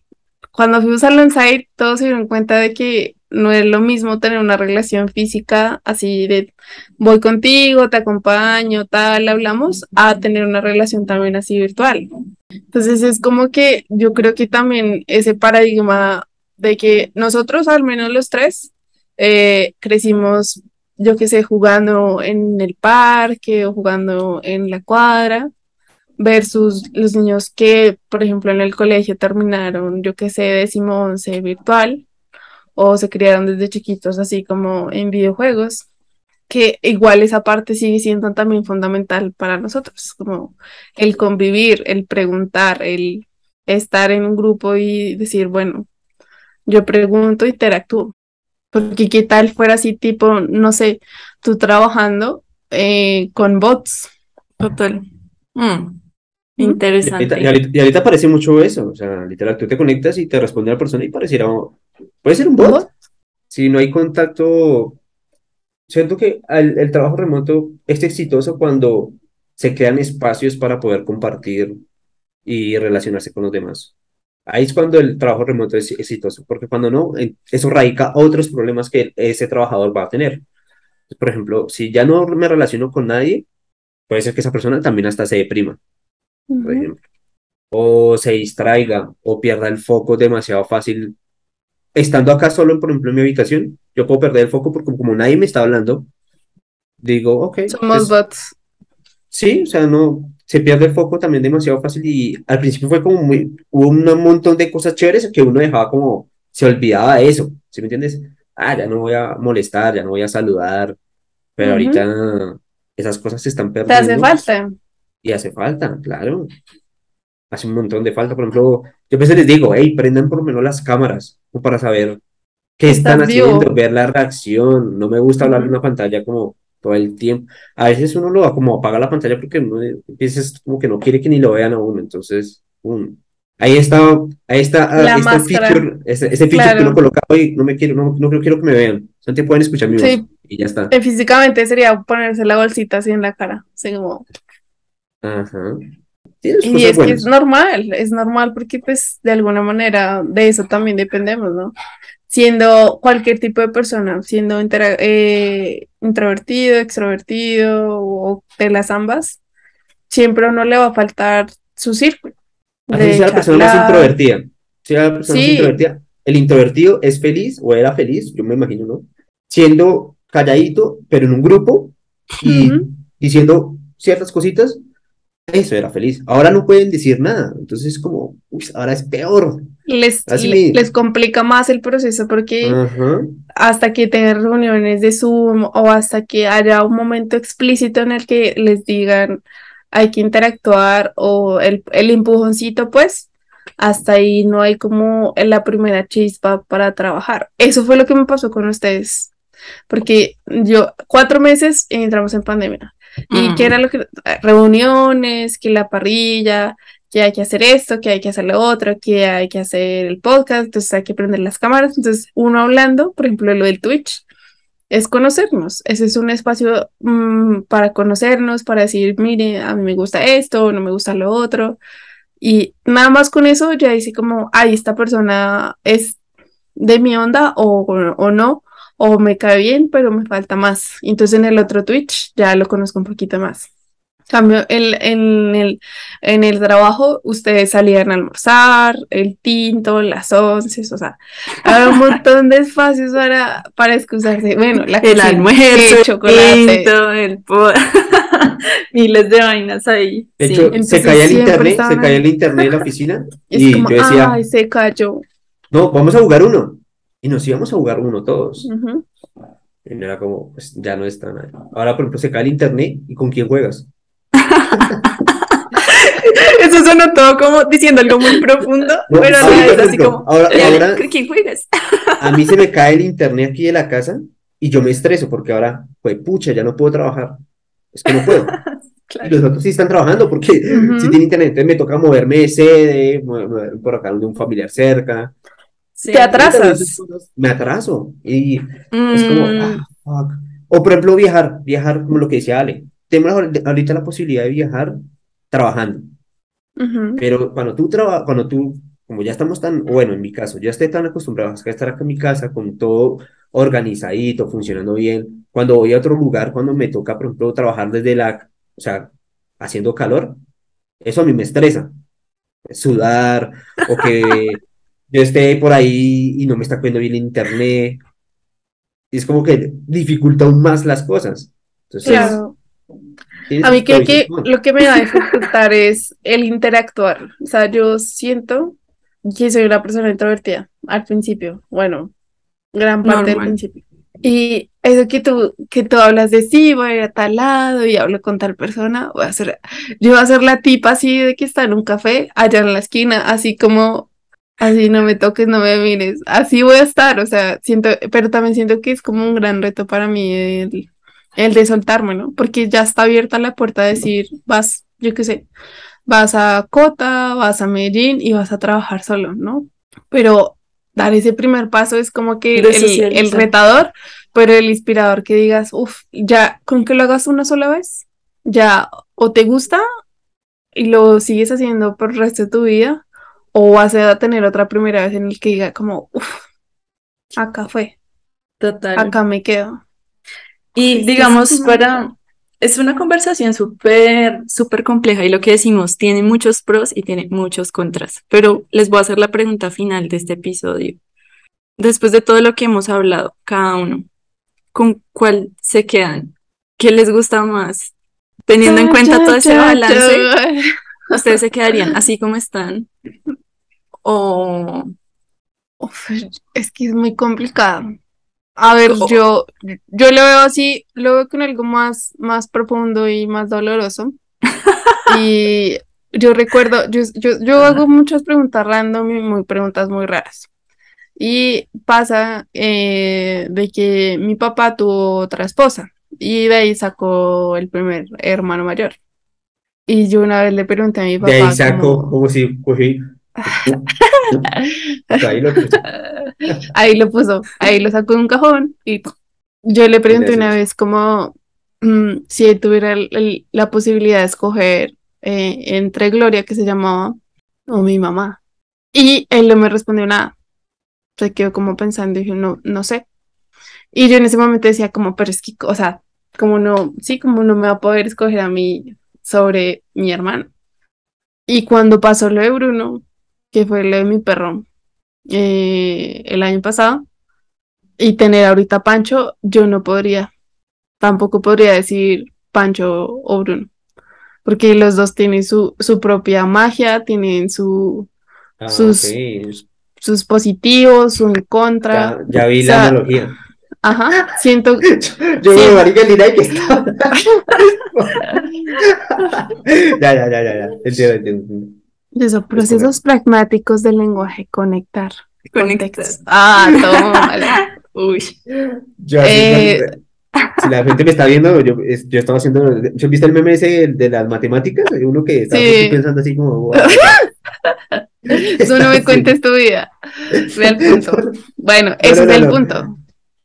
cuando fuimos al onsite, todos se dieron cuenta de que no es lo mismo tener una relación física así de voy contigo, te acompaño, tal, hablamos, a tener una relación también así virtual. Entonces es como que yo creo que también ese paradigma de que nosotros, al menos los tres, eh, crecimos, yo qué sé, jugando en el parque o jugando en la cuadra, versus los niños que, por ejemplo, en el colegio terminaron, yo qué sé, décimo once virtual o se criaron desde chiquitos así como en videojuegos que igual esa parte sigue siendo también fundamental para nosotros, como el convivir, el preguntar, el estar en un grupo y decir, bueno, yo pregunto, interactúo. Porque qué tal fuera así tipo, no sé, tú trabajando eh, con bots. Total. Mm, ¿Mm? Y ahorita, y Interesante. ahorita- y ahorita parece mucho eso, o sea, literal, tú te conectas y te responde la persona y pareciera, puede ser un bot. ¿Bot? Si no hay contacto, siento que el, el trabajo remoto es exitoso cuando se crean espacios para poder compartir y relacionarse con los demás. Ahí es cuando el trabajo remoto es exitoso, porque cuando no, eso radica otros problemas que ese trabajador va a tener. Por ejemplo, si ya no me relaciono con nadie, puede ser que esa persona también hasta se deprima, por Ujú. ejemplo, o se distraiga o pierda el foco demasiado fácil. Estando acá solo, por ejemplo, en mi habitación, yo puedo perder el foco porque como nadie me está hablando, digo, ok, Somos pues, bots. Sí, o sea, no, se pierde el foco también demasiado fácil y al principio fue como muy, hubo un montón de cosas chéveres que uno dejaba como, se olvidaba de eso, ¿sí me entiendes? Ah, ya no voy a molestar, ya no voy a saludar, pero ahorita esas cosas se están Te hace perdiendo falta. y hace falta, claro, hace un montón de falta, por ejemplo, yo a veces les digo, hey, prendan por lo menos las cámaras para saber qué están haciendo, ver la reacción, no me gusta hablar en una pantalla como todo el tiempo. A veces uno lo como apaga la pantalla porque uno empieza es como que no quiere que ni lo vean a uno, entonces. Ahí está, ahí está, ah, La ahí está feature, ese, ese feature que uno coloca hoy, no me quiero, no, no quiero que me vean, solamente pueden escuchar mi voz Sí. y ya está. Eh, Físicamente sería ponerse la bolsita así en la cara. Así como, Ajá. Y es que es normal, es normal porque pues de alguna manera de eso también dependemos, ¿no? Siendo cualquier tipo de persona, siendo eh, introvertido, extrovertido o de las ambas, siempre a uno le va a faltar su círculo. Así sea la persona más charlar. introvertida. Sea la persona Sí. introvertida. El introvertido es feliz o era feliz, yo me imagino, ¿no? Siendo calladito, pero en un grupo y diciendo ciertas cositas, eso era feliz. Ahora no pueden decir nada, entonces es como, uy, ahora es peor. Les, Así le- me- les complica más el proceso porque hasta que tengan reuniones de Zoom o hasta que haya un momento explícito en el que les digan hay que interactuar o el, el empujoncito, pues hasta ahí no hay como la primera chispa para trabajar. Eso fue lo que me pasó con ustedes. porque yo, cuatro meses entramos en pandemia. Y Mm. que era lo que, reuniones, que la parrilla, que hay que hacer esto, que hay que hacer lo otro, que hay que hacer el podcast, entonces hay que prender las cámaras. Entonces, uno hablando, por ejemplo, lo del Twitch, es conocernos. Ese es un espacio mm, para conocernos, para decir, mire, a mí me gusta esto, no me gusta lo otro. Y nada más con eso ya dice como, ay, esta persona es de mi onda o, o no, o me cae bien, pero me falta más. Entonces en el otro Twitch ya lo conozco un poquito más. Cambio, el, en, el, en el trabajo ustedes salían a almorzar, el tinto, las once, o sea, había un montón de espacios para, para excusarse. Bueno, la El cocina, almuerzo, el el chocolate. tinto, el miles de vainas ahí. De sí. hecho, entonces se caía el internet, se caía el internet en la oficina y como, yo decía, ay, se cayó. no, vamos a jugar uno. Y nos íbamos a jugar uno todos. Y no era como, pues ya no está nada. Ahora, por ejemplo, se cae el internet y ¿con quién juegas? Eso sonó todo como diciendo algo muy profundo, No, pero no es así como, ahora, "Eh, ahora ¿quién juegas? a mí se me cae el internet aquí de la casa y yo me estreso porque ahora, pues pucha, ya no puedo trabajar. Es que no puedo. Y los otros sí están trabajando porque si tienen internet, entonces me toca moverme de sede, mo- mo- por acá de un familiar cerca. Sí. Te atrasas. Me atraso y es como, Mm, ah, fuck. O por ejemplo, viajar, viajar como lo que decía Ale. Tenemos ahor- ahorita la posibilidad de viajar trabajando, Ujú. pero cuando tú trabajas, cuando tú, como ya estamos tan, bueno, en mi caso, ya estoy tan acostumbrado a estar acá en mi casa con todo organizadito, funcionando bien, cuando voy a otro lugar, cuando me toca, por ejemplo, trabajar desde la, o sea, haciendo calor, eso a mí me estresa. Sudar, o que yo esté por ahí y no me está cogiendo bien el internet. Es como que dificulta aún más las cosas. Entonces, Claro. A mí creo que lo que me va a dificultar es el interactuar. O sea, yo siento que soy una persona introvertida al principio. Bueno, gran parte del principio. Y eso que tú, que tú hablas de sí, voy a ir a tal lado y hablo con tal persona, voy a ser, yo voy a ser la tipa así de que está en un café allá en la esquina, así como, así no me toques, no me mires, así voy a estar, o sea, siento, pero también siento que es como un gran reto para mí el, el de soltarme, ¿no? Porque ya está abierta la puerta a decir, vas, yo qué sé, vas a Cota, vas a Medellín y vas a trabajar solo, ¿no? Pero dar ese primer paso es como que el, retador, pero el inspirador que digas, uff, ya con que lo hagas una sola vez, ya o te gusta y lo sigues haciendo por el resto de tu vida, o vas a tener otra primera vez en el que diga como, uff, acá fue, Total. acá me quedo. Y digamos, para, es una conversación súper, súper compleja y lo que decimos tiene muchos pros y tiene muchos contras, pero les voy a hacer la pregunta final de este episodio. Después de todo lo que hemos hablado, cada uno, ¿con cuál se quedan? ¿Qué les gusta más? Teniendo en cuenta todo ese balance, ¿ustedes se quedarían así como están? O Uf, es que es muy complicado. A ver, yo, yo lo veo así, lo veo con algo más, más profundo y más doloroso. Y yo recuerdo, yo, yo, yo hago muchas preguntas random y muy preguntas muy raras. Y pasa eh, de que mi papá tuvo otra esposa y de ahí sacó el primer hermano mayor. Y yo una vez le pregunté a mi papá De ahí saco como- como si cogí. Ahí lo puse. Ahí lo puso, ahí lo sacó de un cajón y yo le pregunté una vez como mm, si tuviera el- el- la posibilidad de escoger eh, entre Gloria, que se llamaba, o mi mamá. Y él no me respondió nada. Se quedó como pensando y dije, no, no sé. Y yo en ese momento decía como, pero es que, o sea, como no, sí, como no me va a poder escoger a mí sobre mi hermano. Y cuando pasó lo de Bruno, que fue lo de mi perro, eh, el año pasado y tener ahorita Pancho, yo no podría, tampoco podría decir Pancho o Bruno, porque los dos tienen su, su propia magia, tienen su, Ah, Sus- sus positivos, su en contra. Ya, ya vi O la analogía. Ajá, siento, Yo veo marica Lina y que está. Ya, ya, ya, ya, ya. Entiendo, entiendo. Entiendo. esos procesos pragmáticos del lenguaje, conectar. conectar. Ah, tómala. Uy. Yo así, Eh, si la gente me está viendo, yo, yo estaba haciendo, ¿yo viste el meme ese de las matemáticas? Hay uno que está Sí. pensando así como, "Wow". Eso no me cuentes tu vida. Ve al punto. Bueno, No, ese no, es el no. punto.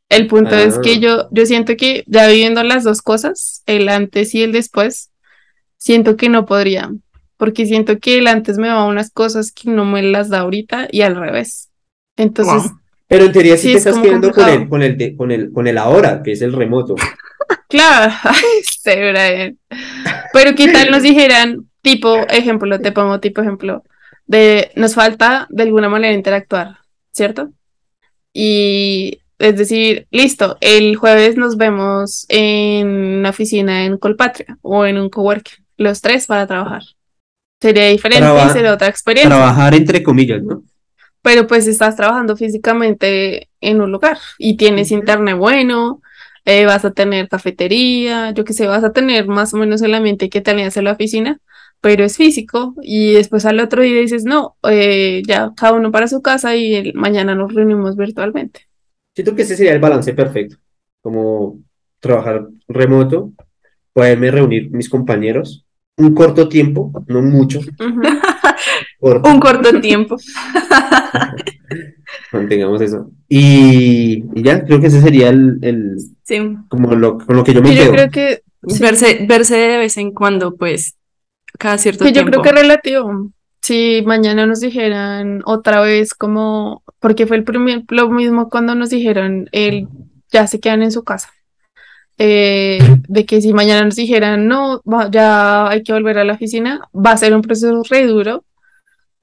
El punto es Ah. que yo, yo siento que ya viviendo las dos cosas, el antes y el después, siento que no podría, porque siento que el antes me da unas cosas que no me las da ahorita y al revés. Entonces, Wow. Pero en teoría sí, Sí, te es estás quedando con el, con el, de- con el, con el ahora, que es el remoto. claro, Brian. Pero qué tal nos dijeran, tipo ejemplo, te pongo tipo ejemplo, de nos falta de alguna manera interactuar, ¿cierto? Y es decir, listo, el jueves nos vemos en una oficina en Colpatria o en un coworking, los tres para trabajar. Sería diferente, Traba- sería otra experiencia, Trabajar entre comillas, ¿no? pero pues estás trabajando físicamente en un lugar y tienes internet bueno, eh, vas a tener cafetería, yo qué sé, vas a tener más o menos el ambiente que tenías en la oficina, pero es físico y después al otro día dices, no, eh, ya cada uno para su casa y el- mañana nos reunimos virtualmente. Siento que ese sería el balance perfecto. Como trabajar remoto, poderme reunir mis compañeros un corto tiempo, no mucho, corto, Un corto tiempo. mantengamos eso. Y, y ya, creo que ese sería el, el Sí. como lo, con lo que yo me yo quedo. creo que, sí, Verse, verse de vez en cuando, pues, cada cierto que yo tiempo. creo que es relativo. Si mañana nos dijeran otra vez como, porque fue el primer, lo mismo cuando nos dijeron el ya se quedan en su casa. Eh, de que si mañana nos dijeran no, ya hay que volver a la oficina, va a ser un proceso re duro,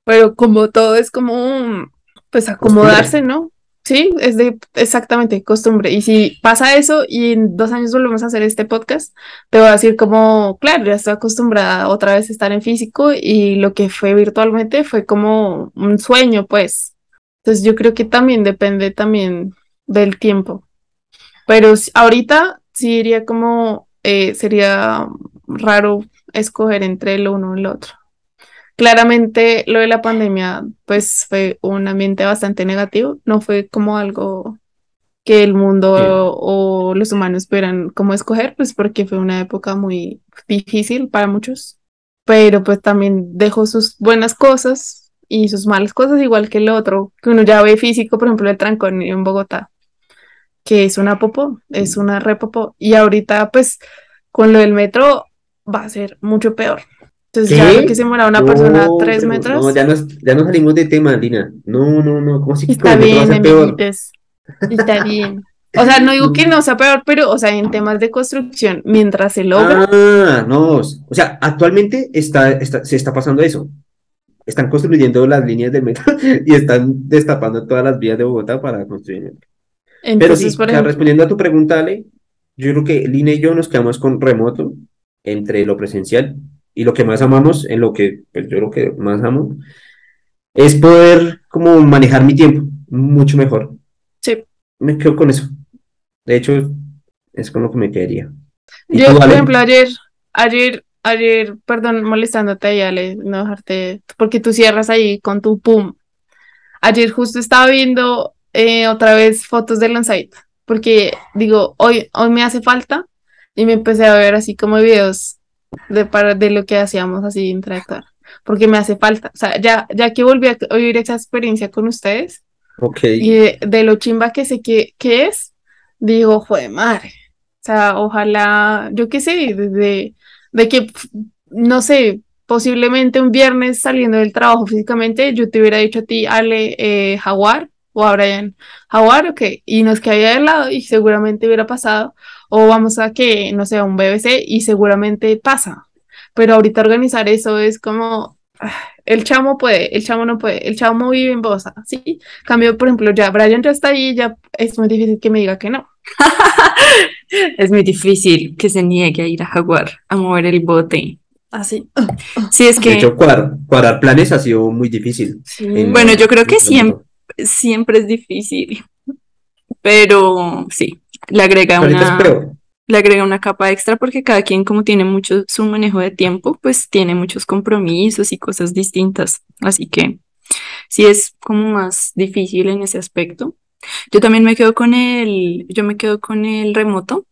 pero como todo es como pues acomodarse, ¿no? Sí, es de exactamente costumbre. Y si pasa eso y en dos años volvemos a hacer este podcast, te voy a decir como, claro, ya estoy acostumbrada otra vez a estar en físico y lo que fue virtualmente fue como un sueño, pues. Entonces yo creo que también depende también del tiempo. Pero ahorita sí diría como, eh, sería raro escoger entre el uno y el otro. Claramente lo de la pandemia pues fue un ambiente bastante negativo, no fue como algo que el mundo Sí. o los humanos pudieran como escoger, pues porque fue una época muy difícil para muchos, pero pues también dejó sus buenas cosas y sus malas cosas, igual que el otro, que uno ya ve físico, por ejemplo, el trancón en Bogotá, que es una popó, es una repopó, y ahorita pues con lo del metro va a ser mucho peor. Entonces ya lo que se muera una persona No, tres pero metros, No, ya nos, ya nos salimos de tema, Lina. No, no, no. ¿Cómo que está metro bien, amiguites, está bien. O sea, no digo que no sea peor, pero, o sea, en temas de construcción, mientras se logra, Ah, no. O sea, actualmente está, está, se está pasando eso. Están construyendo las líneas del metro y están destapando todas las vías de Bogotá para construir el metro. Pero entonces, sí, por o sea, ejemplo, respondiendo a tu pregunta, Ale, yo creo que Lina y yo nos quedamos con remoto entre lo presencial y lo que más amamos, en lo que pues, yo lo que más amo, es poder como manejar mi tiempo mucho mejor. Sí. Me quedo con eso. De hecho, es con lo que me quedaría. ¿Y Yo, tú, por ejemplo, ayer, ayer, ayer, perdón, molestándote ahí, Ale, no dejarte, porque tú cierras ahí con tu pum. Ayer justo estaba viendo eh, otra vez fotos del onsite, porque digo, hoy, hoy me hace falta, y me empecé a ver así como videos de, para, de lo que hacíamos así interactuar, porque me hace falta. O sea, ya, ya que volví a vivir esa experiencia con ustedes, Ok. y de, de lo chimba que sé que, que es, digo, joder, madre. O sea, ojalá, yo qué sé, de, de que, no sé, posiblemente un viernes saliendo del trabajo físicamente, yo te hubiera dicho a ti, Ale, eh, Jaguar, o a Brian, Jaguar, ok, y nos quedaría de lado y seguramente hubiera pasado, o vamos a que, no sé, a un BBC y seguramente pasa. Pero ahorita organizar eso es como, ah, el chamo puede, el chamo no puede, el chamo vive en Bosa, ¿sí? Cambio, por ejemplo, ya Brian ya está ahí, ya es muy difícil que me diga que no. Es muy difícil que se niegue a ir a Jaguar a mover el bote. Así. Sí, es De que hecho, cuadrar, cuadrar planes ha sido muy difícil. en- Bueno, yo creo que este momento. Siempre es difícil, pero sí, le agrega una, le agrega una capa extra porque cada quien como tiene mucho su manejo de tiempo, pues tiene muchos compromisos y cosas distintas. Así que sí es como más difícil en ese aspecto. Yo también me quedo con el, yo me quedo con el remoto.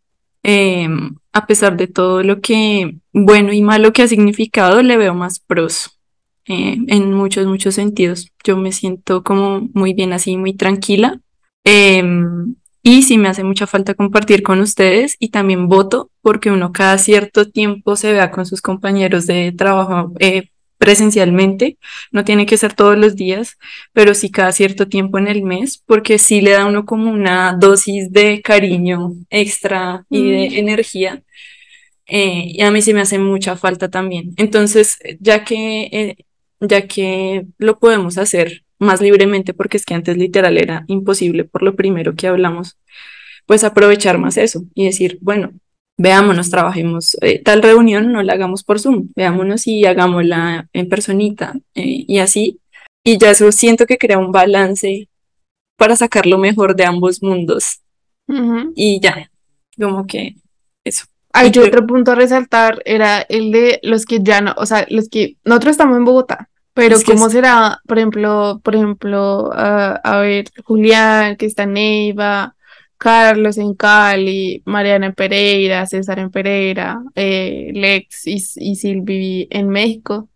em, a pesar de todo lo que bueno y malo que ha significado, le veo más pros eh, en muchos, muchos sentidos. Yo me siento como muy bien así, muy tranquila. Em, y sí me hace mucha falta compartir con ustedes y también voto porque uno cada cierto tiempo se vea con sus compañeros de trabajo eh, presencialmente. No tiene que ser todos los días, pero sí cada cierto tiempo en el mes porque sí le da a uno como una dosis de cariño extra y de energía. eh, y a mí sí me hace mucha falta también. Entonces, ya que, eh, ya que lo podemos hacer más libremente, porque es que antes literal era imposible por lo primero que hablamos, pues aprovechar más eso y decir, bueno, veámonos, trabajemos eh, tal reunión, no la hagamos por Zoom, veámonos y hagámosla en personita eh, y así. Y ya eso siento que crea un balance para sacar lo mejor de ambos mundos Ujú. y ya, como que eso. Hay otro punto a resaltar, era el de los que ya no, o sea, los que nosotros estamos en Bogotá, pero Es ¿cómo es- será, por ejemplo, por ejemplo, ah, a ver, Julián, que está en Neiva, Carlos en Cali, Mariana en Pereira, César en Pereira, eh, Lex y, y Silvi en México,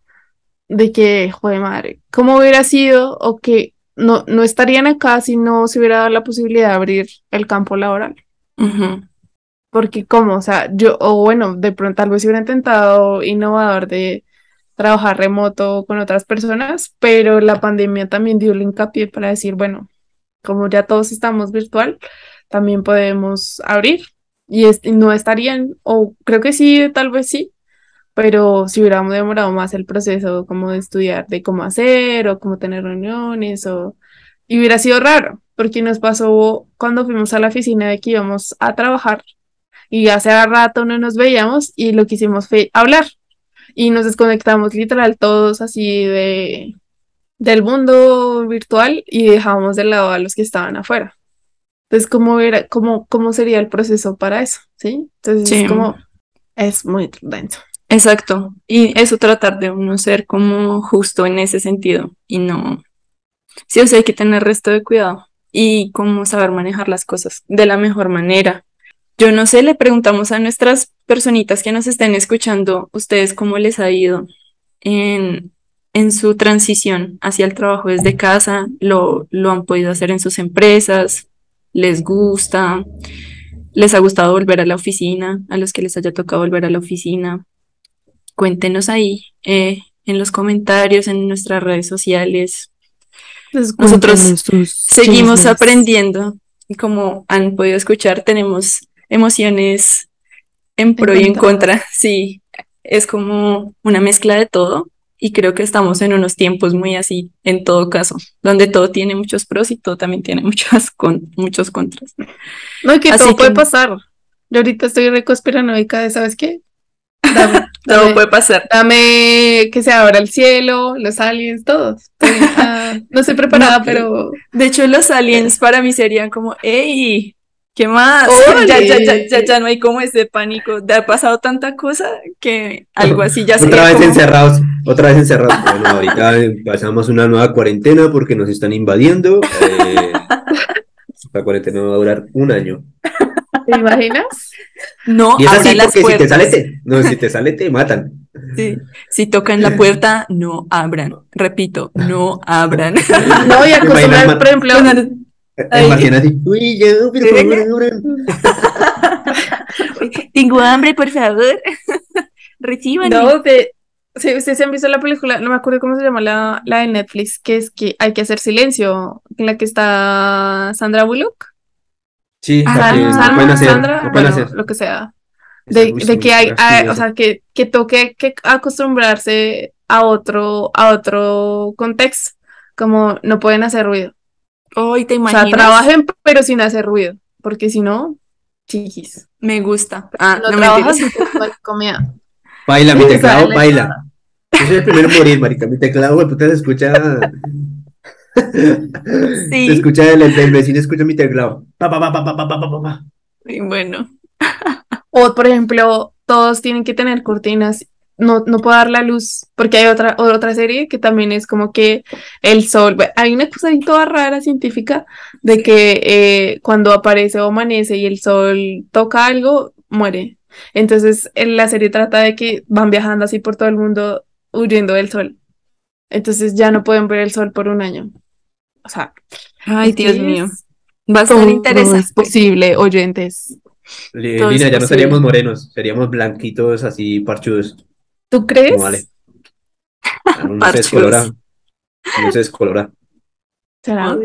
de que, joder madre, ¿cómo hubiera sido o que no, no estarían acá si no se hubiera dado la posibilidad de abrir el campo laboral? Ujú. Porque como, o sea, yo, o bueno, de pronto tal vez hubiera intentado innovador de trabajar remoto con otras personas, pero la pandemia también dio el hincapié para decir, bueno, como ya todos estamos virtual, también podemos abrir y, es- no estarían, o creo que sí, tal vez sí, pero si hubiéramos demorado más el proceso como de estudiar de cómo hacer o cómo tener reuniones o y hubiera sido raro, porque nos pasó cuando fuimos a la oficina de que íbamos a trabajar y hace rato no nos veíamos y lo que hicimos fue hablar y nos desconectamos literal todos así de del mundo virtual y dejamos de lado a los que estaban afuera. Entonces, ¿cómo era, cómo, cómo sería el proceso para eso? ¿Sí? Entonces Sí. es como, es muy denso. Exacto. Y eso tratar de uno ser como justo en ese sentido y no. Sí, o sea, hay que tener resto de cuidado y como saber manejar las cosas de la mejor manera. Yo no sé, le preguntamos a nuestras personitas que nos estén escuchando, ustedes cómo les ha ido en, en su transición hacia el trabajo desde casa, lo, lo han podido hacer en sus empresas, les gusta, les ha gustado volver a la oficina, a los que les haya tocado volver a la oficina cuéntenos ahí eh, en los comentarios, en nuestras redes sociales. Entonces, Nosotros Seguimos chismes. aprendiendo y como han podido escuchar, tenemos emociones en pro y en contra. Sí, es como una mezcla de todo y creo que estamos en unos tiempos muy así, en todo caso, donde todo tiene muchos pros y todo también tiene muchos, con, muchos contras. No, que Así todo puede pasar. Yo ahorita estoy reconspiranoica de, ¿sabes qué? Dame, Todo dame- puede pasar. dame que se abra el cielo, los aliens, todos. Estoy, ah, no estoy preparada, No, pero De hecho, los aliens para mí serían como, ¡Ey! ¿Qué más? Ya, ya, ya, ya, ya no hay como ese pánico. De ha pasado tanta cosa que algo así ya Otra sería vez como- encerrados, otra vez encerrados. Bueno, ahorita pasamos una nueva cuarentena porque nos están invadiendo. eh, la cuarentena va a durar un año. ¿te imaginas? No, Y es así las porque si te puertas. sale, te, no, si te sale, te matan. Sí. Si tocan la puerta, no abran. Repito, no abran. No, y acostumbrar, por ejemplo. Imagínate, uy, pero por favor. Tengo hambre, por favor. Reciban. no, de, sí, ustedes se han visto la película, no me acuerdo cómo se llama la, la de Netflix, que es que hay que hacer silencio, en la que está Sandra Bullock. Sí, Ah, para que no Salma, pueden hacer, Sandra, pueden bueno, hacer. lo que sea. De, de que hay, ah, fastidioso. o sea, que, que toque que acostumbrarse a otro, a otro contexto, como no pueden hacer ruido. Hoy te imaginas. O sea, trabajen pero sin hacer ruido, porque si no, chiquis. Me gusta. Ah, no, no trabajas me comida. Baila, mi teclado, baila. Yo soy el primero a morir, marica. Mi teclado, wey, puta, se escucha. Sí. Se escucha el, el, el vecino, escucha mi teclado. Pa, pa, pa, pa, pa, pa, pa, Y bueno. o, por ejemplo, todos tienen que tener cortinas no, no puedo dar la luz, porque hay otra, otra serie que también es como que el sol, hay una cosa ahí toda rara científica de que eh, cuando aparece o amanece y el sol toca algo, muere. Entonces en la serie trata de que van viajando así por todo el mundo huyendo del sol. Entonces ya no pueden ver el sol por un año. O sea, Ay, es Dios mío. Va a todo interesante. es posible, oyentes. Lina, ya no seríamos morenos, seríamos blanquitos así parchudos. ¿Tú crees? Como Ale. Ah, Uno se descolora. Uno se descolora. ¿Será?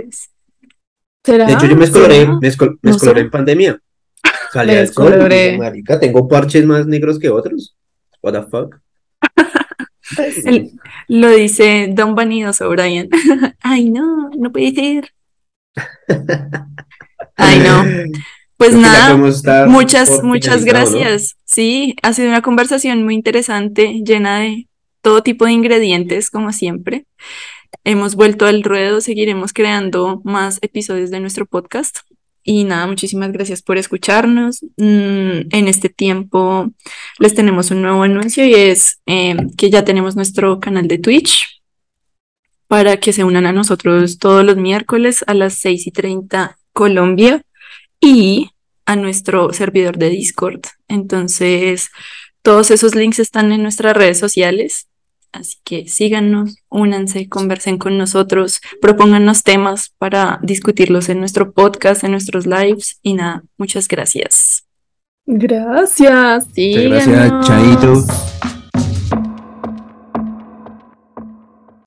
¿Será? De hecho, yo me escoloré, ¿será? me, escol- me No escoloré sé. en pandemia. Salí Me al sol descoloré. marica, tengo parches más negros que otros. What the fuck? El- Lo dice Don Vanidoso Brian. Ay, no, no puede ser. Ay, no. Pues Creo nada, muchas, muchas gracias. Sí, ha sido una conversación muy interesante, llena de todo tipo de ingredientes, como siempre. Hemos vuelto al ruedo, seguiremos creando más episodios de nuestro podcast. Y nada, muchísimas gracias por escucharnos. Mm, en este tiempo les tenemos un nuevo anuncio y es eh, que ya tenemos nuestro canal de Twitch para que se unan a nosotros todos los miércoles a las 6 y 30 Colombia y a nuestro servidor de Discord. Entonces, todos esos links están en nuestras redes sociales. Así que síganos, únanse, conversen con nosotros, propónganos temas para discutirlos en nuestro podcast, en nuestros lives. Y nada, muchas gracias. Gracias. Muchas gracias. Chaito.